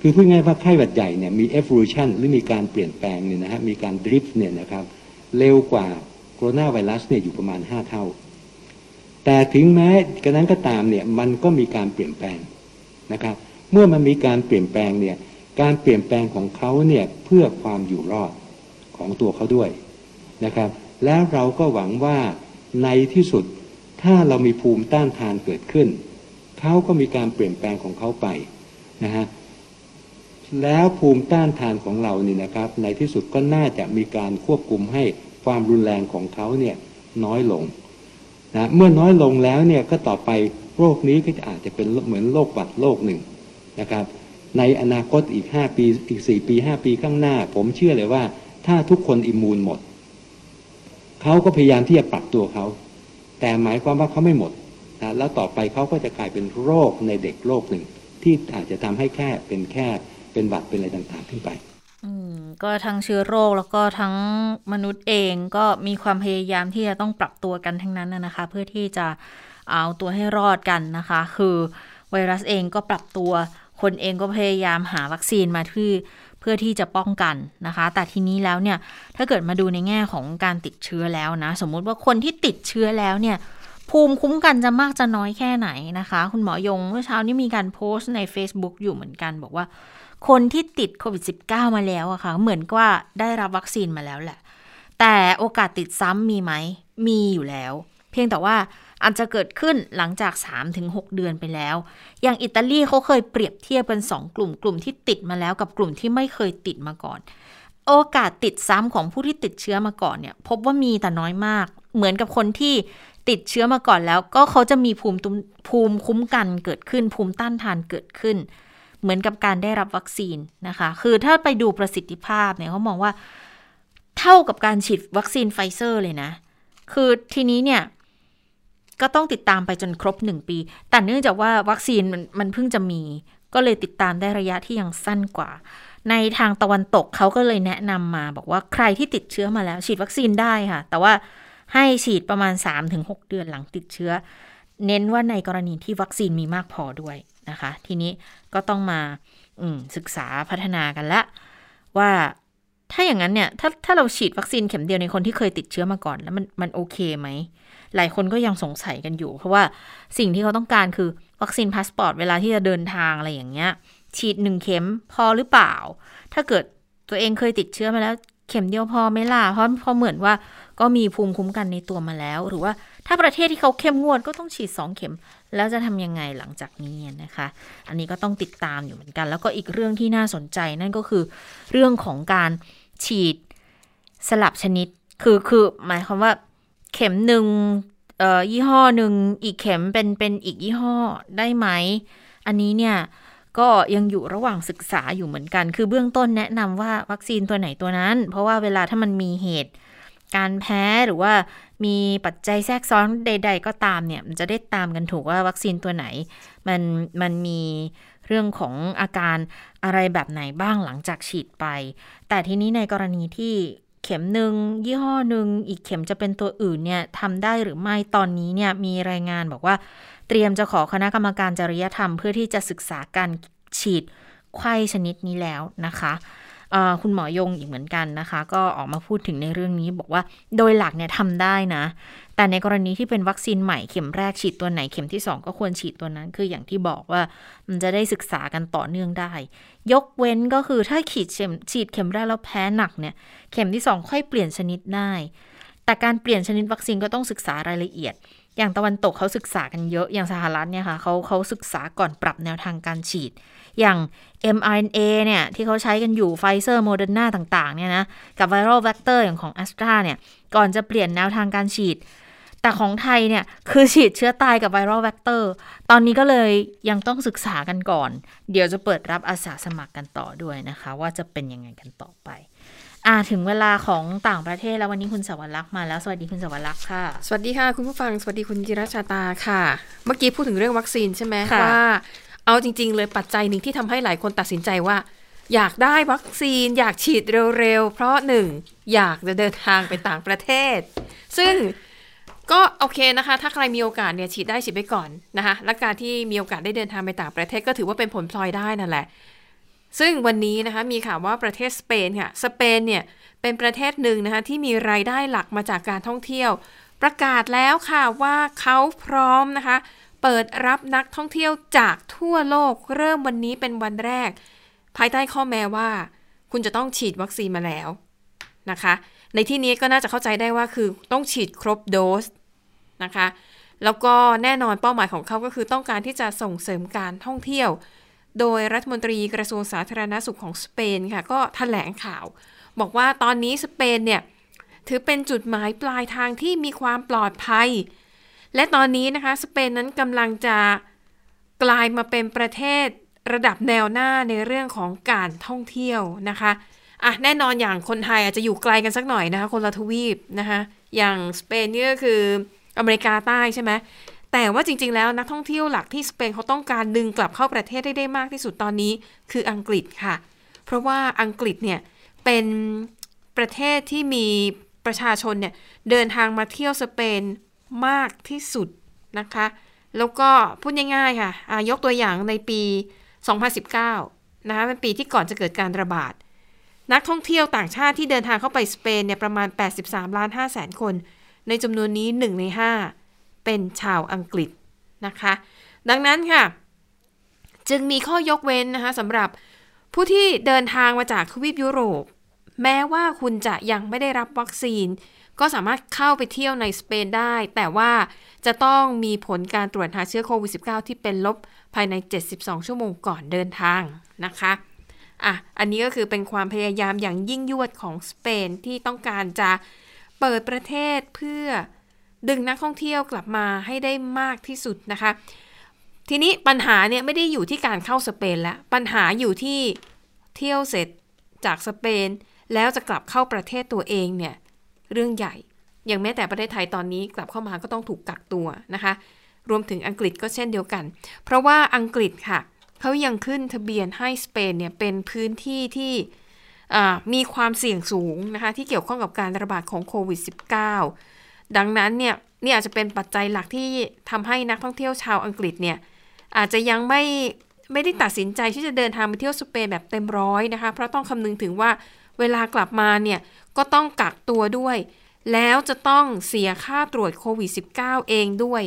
คือพูดง่ายว่าไข้หวัดใหญ่เนี่ยมี evolution หรือมีการเปลี่ยนแปลงเนี่ยนะฮะมีการ drift เนี่ยนะครับเร็วกว่าโคโรนาไวรัสเนี่ยอยู่ประมาณห้าเท่า แต่ถึงแม้กระนั้นก็ตามเนี่ยมันก็มีการเปลี่ยนแปลงนะครับ เมื่อมันมีการเปลี่ยนแปลงเนี่ยการเปลี่ยนแปลงของเขาเนี่ยเพื่อความอยู่รอดของตัวเขาด้วยนะครับ แล้วเราก็หวังว่าในที่สุดถ้าเรามีภูมิต้านทานเกิดขึ้น เขาก็มีการเปลี่ยนแปลงของเขาไปนะฮะแล้วภูมิต้านทานของเรานี่นะครับ ในที่สุดก็น่าจะมีการควบคุมให้ความรุนแรงของเขาเนี่ยน้อยลงนะเมื่อน้อยลงแล้วเนี่ยก็ต่อไปโรคนี้ก็จะอาจจะเป็นเหมือนโรคหวัดโรคหนึ่ง นะครับ ในอนาคตอีกห้าปีอีกสี่ปีห้าปีข้างหน้า ผมเชื่อเลยว่า ถ้าทุกคนอิมมูนหมด เขาก็พยายามที่จะปรับตัวเขา แต่หมายความว่าเขาไม่หมดนะแล้วต่อไปเขาก็จะกลายเป็นโรคในเด็กโรคหนึ่ง ที่อาจจะทำให้แค่เป็นแค่เป็นหวัดเป็นอะไรต่างๆขึ้นไปอืมก็ทั้งเชื้อโรคแล้วก็ทั้งมนุษย์เองก็มีความพยายามที่จะต้องปรับตัวกันทั้งนั้นนะคะ เพื่อที่จะเอาตัวให้รอดกันนะคะ คือไวรัสเองก็ปรับตัว คนเองก็พยายามหาวัคซีนมาที่เพื่อที่จะป้องกันนะคะ แต่ทีนี้แล้วเนี่ยถ้าเกิดมาดูในแง่ของการติดเชื้อแล้วนะ สมมุติว่าคนที่ติดเชื้อแล้วเนี่ยภูมิคุ้มกันจะมากจะน้อยแค่ไหนนะคะ คุณหมอยงเมื่อเช้านี้มีการโพสต์ใน Facebook อยู่เหมือนกัน บอกว่าคนที่ติดโควิด -19 มาแล้วอะค่ะ เหมือนกับว่าได้รับวัคซีนมาแล้วแหละ แต่โอกาสติดซ้ำมีไหม มีอยู่แล้ว เพียงแต่ว่า อาจจะเกิดขึ้นหลังจาก 3-6 เดือนไปแล้ว อย่างอิตาลีเขาเคยเปรียบเทียบกัน2 กลุ่มกลุ่มที่ติดมาแล้วกับกลุ่มที่ไม่เคยติดมาก่อน โอกาสติดซ้ำของผู้ที่ติดเชื้อมาก่อนเนี่ยพบว่ามีแต่น้อยมาก เหมือนกับคนที่ติดเชื้อมาก่อนแล้ว ก็เขาจะมีภูมิภูมิคุ้มกันเกิดขึ้น ภูมิต้านทานเกิดขึ้น เหมือนกับการได้รับวัคซีนนะคะ คือถ้าไปดูประสิทธิภาพเนี่ยเขามองว่า เท่ากับการฉีดวัคซีนไฟเซอร์เลยนะ คือทีนี้เนี่ย ก็ต้องติดตามไปจนครบหนึ่งปี แต่เนื่องจากว่าวัคซีนมันมันเพิ่งจะมี ก็เลยติดตามได้ระยะที่ยังสั้นกว่า ในทางตะวันตกเขาก็เลยแนะนำมาบอกว่าใครที่ติดเชื้อมาแล้ว ฉีดวัคซีนได้ค่ะ แต่ว่าให้ฉีดประมาณ 3-6 เดือนหลังติดเชื้อ เน้นว่าในกรณีที่วัคซีนมีมากพอด้วยนะคะ ทีนี้ก็ต้องมาศึกษาพัฒนากันละ ว่าถ้าอย่างนั้นเนี่ยถ้าถ้าเราฉีดวัคซีนเข็มเดียวในคนที่เคยติดเชื้อมาก่อน แล้วมันมันโอเคไหม หลายคนก็ยังสงสัยกันอยู่ เพราะว่าสิ่งที่เขาต้องการคือวัคซีนพาสปอร์ตเวลาที่จะเดินทางอะไรอย่างเงี้ย ฉีดหนึ่งเข็มพอหรือเปล่า ถ้าเกิดตัวเองเคยติดเชื้อมาแล้ว เข็มเดียวพอไหมล่ะเพราะเพราะเหมือนว่าก็มีภูมิคุ้มกันในตัวมาแล้ว หรือว่าถ้าประเทศที่เขาเข้มงวดก็ต้องฉีดสองเข็ม แล้วจะทำยังไงหลังจากนี้นะคะ อันนี้ก็ต้องติดตามอยู่เหมือนกัน แล้วก็อีกเรื่องที่น่าสนใจนั่นก็คือ เรื่องของการฉีดสลับชนิด คือคือหมายความว่า เข็มหนึ่งเอ่อยี่ห้อหนึ่งอีกเข็มเป็นเป็นอีกยี่ห้อได้ไหม อันนี้เนี่ยก็ยังอยู่ระหว่างศึกษาอยู่เหมือนกัน คือเบื้องต้นแนะนำว่าวัคซีนตัวไหนตัวนั้น เพราะว่าเวลาถ้ามันมีเหตุการแพ้หรือว่ามีปัจจัยแทรกซ้อนใด ๆ ก็ตามเนี่ย มันจะได้ตามกันถูกว่าวัคซีนตัวไหน มันมันมีเรื่องของอาการอะไรแบบไหนบ้างหลังจากฉีดไป แต่ทีนี้ในกรณีที่ เข็มหนึ่งยี่ห้อหนึ่งอีกเข็มจะเป็นตัวอื่นเนี่ยทำได้หรือไม่ตอนนี้เนี่ยมีรายงานบอกว่า เตรียมจะขอคณะกรรมการจริยธรรม เพื่อที่จะศึกษาการฉีดไข้ชนิดนี้แล้วนะคะคุณหมอยงอีกเหมือนกันนะคะ ก็ออกมาพูดถึงในเรื่องนี้บอกว่าโดยหลักเนี่ยทำได้นะ แต่ในกรณีที่เป็นวัคซีนใหม่เข็มแรกฉีดตัวไหนเข็มที่ 2 ก็ควรฉีดตัวนั้น คืออย่างที่บอกว่ามันจะได้ศึกษากันต่อเนื่องได้ ยกเว้นก็คือถ้าฉีดเข็มฉีดเข็มแรกแล้วแพ้หนักเนี่ยเข็มที่ 2 ค่อยเปลี่ยนชนิดได้ แต่การเปลี่ยนชนิดวัคซีนก็ต้องศึกษารายละเอียด อย่างตะวันตกเขาศึกษากันเยอะอย่างสหรัฐเนี่ยค่ะเขาเขาศึกษาก่อนปรับแนวทางการฉีดอย่าง mRNA เนี่ย ที่เขาใช้กันอยู่ไฟเซอร์โมเดอร์นาต่าง ๆ เนี่ยนะ กับ viral vector อย่างของ Astra เนี่ย ก่อนจะเปลี่ยนแนวทางการฉีด แต่ของไทยเนี่ยคือฉีดเชื้อตายกับ viral vector ตอนนี้ก็เลยยังต้องศึกษากันก่อน เดี๋ยวจะเปิดรับอาสาสมัครกันต่อด้วยนะคะ ว่าจะเป็นยังไงกันต่อไปอ่าถึงเวลาของต่างประเทศแล้ววันนี้คุณสวรรค์มาแล้ว สวัสดีคุณสวรรค์ค่ะ สวัสดีค่ะ คุณผู้ฟังสวัสดีคุณจิรชาตาค่ะ เมื่อกี้พูดถึงเรื่องวัคซีนใช่ไหมว่าเอาจริง ๆ เลยปัจจัยหนึ่งที่ทำให้หลายคนตัดสินใจว่า อยากได้วัคซีน อยากฉีดเร็วๆ เพราะหนึ่งอยากจะเดินทางไปต่างประเทศ ซึ่ง ก็โอเคนะคะ ถ้าใครมีโอกาสเนี่ยฉีดได้ฉีดไปก่อนนะคะ และการที่มีโอกาสได้เดินทางไปต่างประเทศก็ถือว่าเป็นผลพลอยได้นั่นแหละ ซึ่งวันนี้นะคะมีข่าวว่าประเทศสเปนค่ะ สเปนเนี่ยเป็นประเทศหนึ่งนะคะที่มีรายได้หลักมาจากการท่องเที่ยว ประกาศแล้วค่ะว่าเขาพร้อมนะคะ เปิดรับนักท่องเที่ยวจากทั่วโลกเริ่มวันนี้เป็นวันแรก ภายใต้ข้อแม้ว่า คุณจะต้องฉีดวัคซีนมาแล้วนะคะ ในที่นี้ก็น่าจะเข้าใจได้ว่าคือต้องฉีดครบโดสนะคะ แล้วก็แน่นอนเป้าหมายของเขาก็คือต้องการที่จะส่งเสริมการท่องเที่ยว โดยรัฐมนตรีกระทรวงสาธารณาสุขของสเปนค่ะ ก็ถแถลงข่าว บอกว่าตอนนี้สเปนเนี่ยถือเป็นจุดหมายปลายทางที่มีความปลอดภัย และตอนนี้นะคะสเปนนั้นกำลังจะกลายมาเป็นประเทศระดับแนวหน้าในเรื่องของการท่องเที่ยวนะคะ อะแน่นอนอย่างคนไทยอาจจะอยู่ไกลกันสักหน่อยนะคะ คนละทวีปนะคะอย่างสเปนนี่ก็คืออเมริกาใต้ใช่ไหมแต่ว่าจริงๆแล้วนักท่องเที่ยวหลักที่สเปนเขาต้องการดึงกลับเข้าประเทศได้ได้มากที่สุดตอนนี้ คืออังกฤษค่ะ เพราะว่าอังกฤษเนี่ยเป็นประเทศที่มีประชาชนเนี่ยเดินทางมาเที่ยวสเปนมากที่สุดนะคะ แล้วก็พูดง่ายๆค่ะยกตัวอย่างในปี 2019นะคะเป็นปีที่ก่อนจะเกิดการระบาด นักท่องเที่ยวต่างชาติที่เดินทางเข้าไปสเปนเนี่ยประมาณ 83 ล้าน5แสนคน ในจำนวนนี้ 1 ใน 5 เป็นชาวอังกฤษนะคะ ดังนั้นค่ะ จึงมีข้อยกเว้นนะคะสำหรับผู้ที่เดินทางมาจากทวีปยุโรป แม้ว่าคุณจะยังไม่ได้รับวัคซีน ก็สามารถเข้าไปเที่ยวในสเปนได้ แต่ว่าจะต้องมีผลการตรวจหาเชื้อโควิด -19 ที่เป็นลบภายใน 72 ชั่วโมงก่อนเดินทางนะคะ อะ อันนี้ก็คือเป็นความพยายามอย่างยิ่งยวดของสเปนที่ต้องการจะเปิดประเทศเพื่อดึงนักท่องเที่ยวกลับมาให้ได้มากที่สุดนะคะ ทีนี้ปัญหาเนี่ยไม่ได้อยู่ที่การเข้าสเปนแล้ว ปัญหาอยู่ที่เที่ยวเสร็จจากสเปน แล้วจะกลับเข้าประเทศตัวเองเนี่ยเรื่องใหญ่ อย่างแม้แต่ประเทศไทยตอนนี้กลับเข้ามาก็ต้องถูกกักตัวนะคะ รวมถึงอังกฤษก็เช่นเดียวกัน เพราะว่าอังกฤษค่ะเเขายังขึ้นทะเบียนให้สเปนเนี่ยเป็นพื้นที่ที่มีความเสี่ยงสูงนะคะที่เกี่ยวข้องกับการระบาดของโควิด -19 ดังนั้นเนี่ยนี่อาจจะเป็นปัจจัยหลักที่ทำให้นักท่องเที่ยวชาวอังกฤษเนี่ยอาจจะยังไม่ไม่ได้ตัดสินใจที่จะเดินทางไปเที่ยวสเปนแบบเต็มร้อยนะคะ เพราะต้องคำนึงถึงว่าเวลากลับมาเนี่ยก็ต้องกักตัวด้วย แล้วจะต้องเสียค่าตรวจโควิด -19 เองด้วย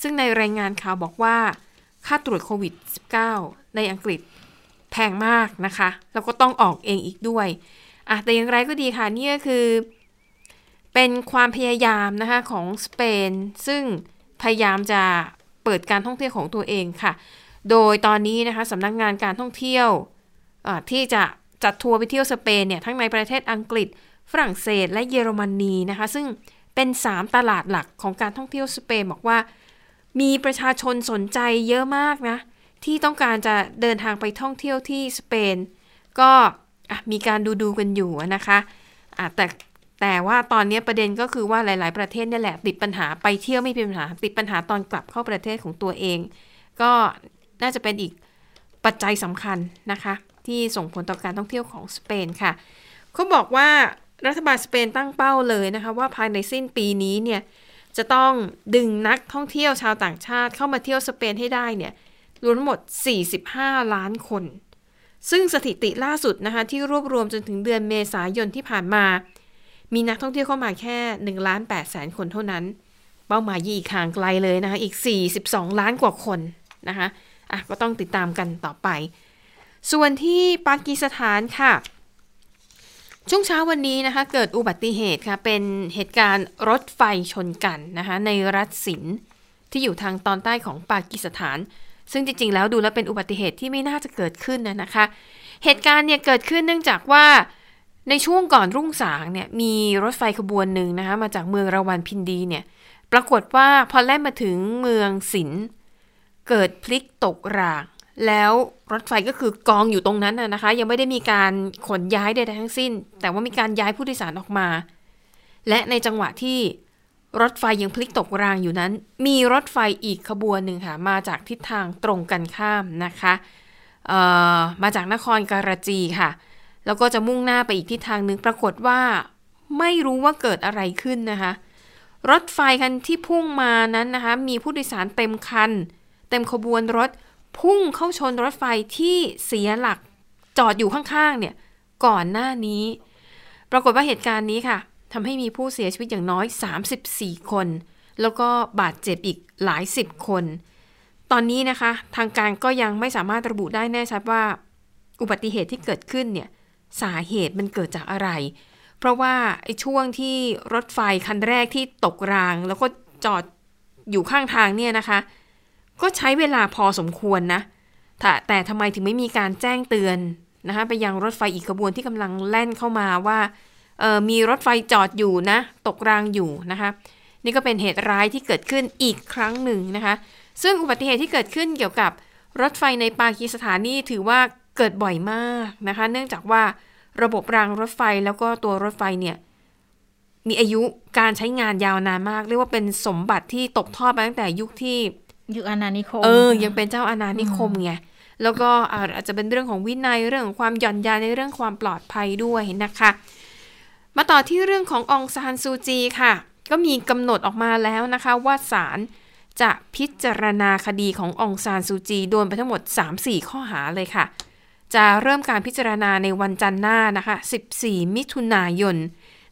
ซึ่งในรายงานข่าวบอกว่า ค่าตรวจโควิด -19 ในอังกฤษแพงมากนะคะ แล้วก็ต้องออกเองอีกด้วยอะแต่อย่างไรก็ดีค่ะ นี่ก็คือ เป็นความพยายามนะคะของสเปน ซึ่งพยายามจะเปิดการท่องเที่ยวของตัวเองค่ะ โดยตอนนี้นะคะสำนักงานการท่องเที่ยวที่จะจัดทัวร์ไปเที่ยวสเปนเนี่ยทั้งในประเทศอังกฤษ ฝรั่งเศสและเยอรมนีนะคะ ซึ่งเป็น 3 ตลาดหลักของการท่องเที่ยวสเปนบอกว่า มีประชาชนสนใจเยอะมากนะ ที่ต้องการจะเดินทางไปท่องเที่ยวที่สเปน ก็มีการดูดูกันอยู่นะคะะแต่แต่ว่าตอนนี้ประเด็นก็คือว่าหลาย ๆ ประเทศนี่แหละติดปัญหาไปเที่ยวไม่เป็นปัญหา ติดปัญหาตอนกลับเข้าประเทศของตัวเอง ก็น่าจะเป็นอีกปัจจัยสำคัญนะคะ ที่ส่งผลต่อการท่องเที่ยวของสเปนค่ะเขาบอกว่ารัฐบาลสเปนตั้งเป้าเลยนะคะ ว่าภายในสิ้นปีนี้เนี่ย จะต้องดึงนักท่องเที่ยวชาวต่างชาติเข้ามาเที่ยวสเปนให้ได้เนี่ยรวมทั้งหมด 45 ล้านคน ซึ่งสถิติล่าสุดนะคะที่รวบรวมจนถึงเดือนเมษายนที่ผ่านมา มีนักท่องเที่ยวเข้ามาแค่1ล้าน8แสนคนเท่านั้น เป้าหมายยี่อีกห่างไกลเลยนะคะอีก 42 ล้านกว่าคนนะคะอะก็ต้องติดตามกันต่อไป ส่วนที่ปากีสถานค่ะ ช่วงเช้าวันนี้นะคะเกิดอุบัติเหตุค่ะเป็นเหตุการณ์รถไฟชนกันนะคะในรัฐสินที่อยู่ทางตอนใต้ของปากีสถาน ซึ่งจริงๆ แล้วดูแล้วเป็นอุบัติเหตุที่ไม่น่าจะเกิดขึ้นนะนะคะ เหตุการณ์เนี่ยเกิดขึ้นเนื่องจากว่าในช่วงก่อนรุ่งสางเนี่ยมีรถไฟขบวนหนึ่งนะคะมาจากเมืองราวันพินดีเนี่ยปรากฏว่าพอแล่นมาถึงเมืองสินเกิดพลิกตกราง แล้วรถไฟก็คือกองอยู่ตรงนั้นนะคะ ยังไม่ได้มีการขนย้ายใดๆทั้งสิ้น แต่ว่ามีการย้ายผู้โดยสารออกมา และในจังหวะที่รถไฟยังพลิกตกรางอยู่นั้น มีรถไฟอีกขบวนหนึ่งค่ะ มาจากทิศทางตรงกันข้ามนะคะมาจากนครการาจีค่ะ แล้วก็จะมุ่งหน้าไปอีกทิศทางหนึ่งปรากฏว่าไม่รู้ว่าเกิดอะไรขึ้นนะคะ รถไฟคันที่พุ่งมานั้นนะคะ มีผู้โดยสารเต็มคัน เต็มขบวนรถ พุ่งเข้าชนรถไฟที่เสียหลักจอดอยู่ข้างๆเนี่ยก่อนหน้านี้ ปรากฏว่าเหตุการณ์นี้ค่ะทำให้มีผู้เสียชีวิตอย่างน้อย 34 คน แล้วก็บาดเจ็บอีกหลายสิบคน ตอนนี้นะคะ ทางการก็ยังไม่สามารถระบุได้แน่ชัดว่า อุบัติเหตุที่เกิดขึ้นเนี่ยสาเหตุมันเกิดจากอะไร เพราะว่าไอ้ช่วงที่รถไฟคันแรกที่ตกราง แล้วก็จอดอยู่ข้างทางเนี่ยนะคะ ก็ใช้เวลาพอสมควรนะแต่แต่ทำไมถึงไม่มีการแจ้งเตือนนะคะไปยังรถไฟอีกขบวนที่กำลังแล่นเข้ามาว่ามีรถไฟจอดอยู่นะ ตกรางอยู่นะคะ นี่ก็เป็นเหตุร้ายที่เกิดขึ้นอีกครั้งหนึ่งนะคะ ซึ่งอุบัติเหตุที่เกิดขึ้นเกี่ยวกับรถไฟในปากีสถานนี่ถือว่าเกิดบ่อยมากนะคะ เนื่องจากว่าระบบรางรถไฟแล้วก็ตัวรถไฟเนี่ยมีอายุการใช้งานยาวนานมาก เรียกว่าเป็นสมบัติที่ตกทอดมาตั้งแต่ยุคที่ ยุคอาณานิคม เออ ยังเป็นเจ้าอาณานิคมไงแล้วก็อาจจะเป็นเรื่องของวินัยเรื่องของความหย่อนยานในเรื่องความปลอดภัยด้วยนะคะ มาต่อที่เรื่องขององซานซูจีค่ะ ก็มีกำหนดออกมาแล้วนะคะว่าศาลจะพิจารณาคดีขององซานซูจีโดนไปทั้งหมด 3-4 ข้อหาเลยค่ะ จะเริ่มการพิจารณาในวันจันทร์หน้านะคะ 14 มิถุนายน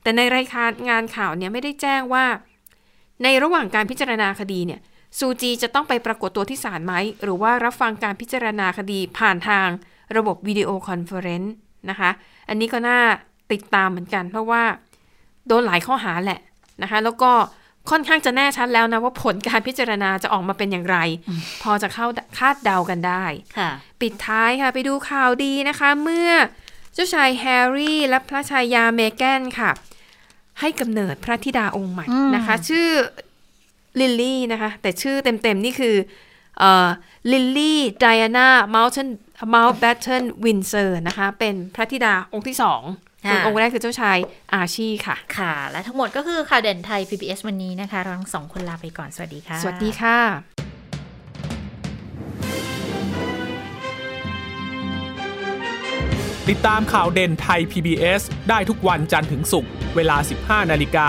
แต่ในรายการงานข่าวเนี่ยไม่ได้แจ้งว่า ในระหว่างการพิจารณาคดีเนี่ย ซูจีจะต้องไปปรากฏตัวที่ศาลไหม หรือว่ารับฟังการพิจารณาคดีผ่านทางระบบ video conference นะคะ อันนี้ก็น่าติดตามเหมือนกัน เพราะว่าโดนหลายข้อหาแหละนะคะ แล้วก็ค่อนข้างจะแน่ชัดแล้วนะว่าผลการพิจารณาจะออกมาเป็นอย่างไร พอจะเข้าคาดเดากันได้ค่ะปิดท้ายค่ะไปดูข่าวดีนะคะ เมื่อเจ้าชายแฮร์รี่และพระชายาเมแกนค่ะ ให้กำเนิดพระธิดาองค์ใหม่อืมนะคะ ชื่อ ลิลลี่นะคะ แต่ชื่อเต็มๆ นี่คือลิลลี่ไดอาน่ามาล t นมาลแบตเทิลวินเซอร์นะคะ เป็นพระธิดาองค์ที่สองส่วนองค์แรกคือเจ้าชายอาชีค่ะ ค่ะ และทั้งหมดก็คือข่าวเด่นไทย PBS วันนี้นะคะ เราทั้งสองคนลาไปก่อน สวัสดีค่ะ สวัสดีค่ะ ติดตามข่าวเด่นไทย PBS ได้ทุกวันจันทร์ถึงศุกร์เวลา 15 นาฬิกา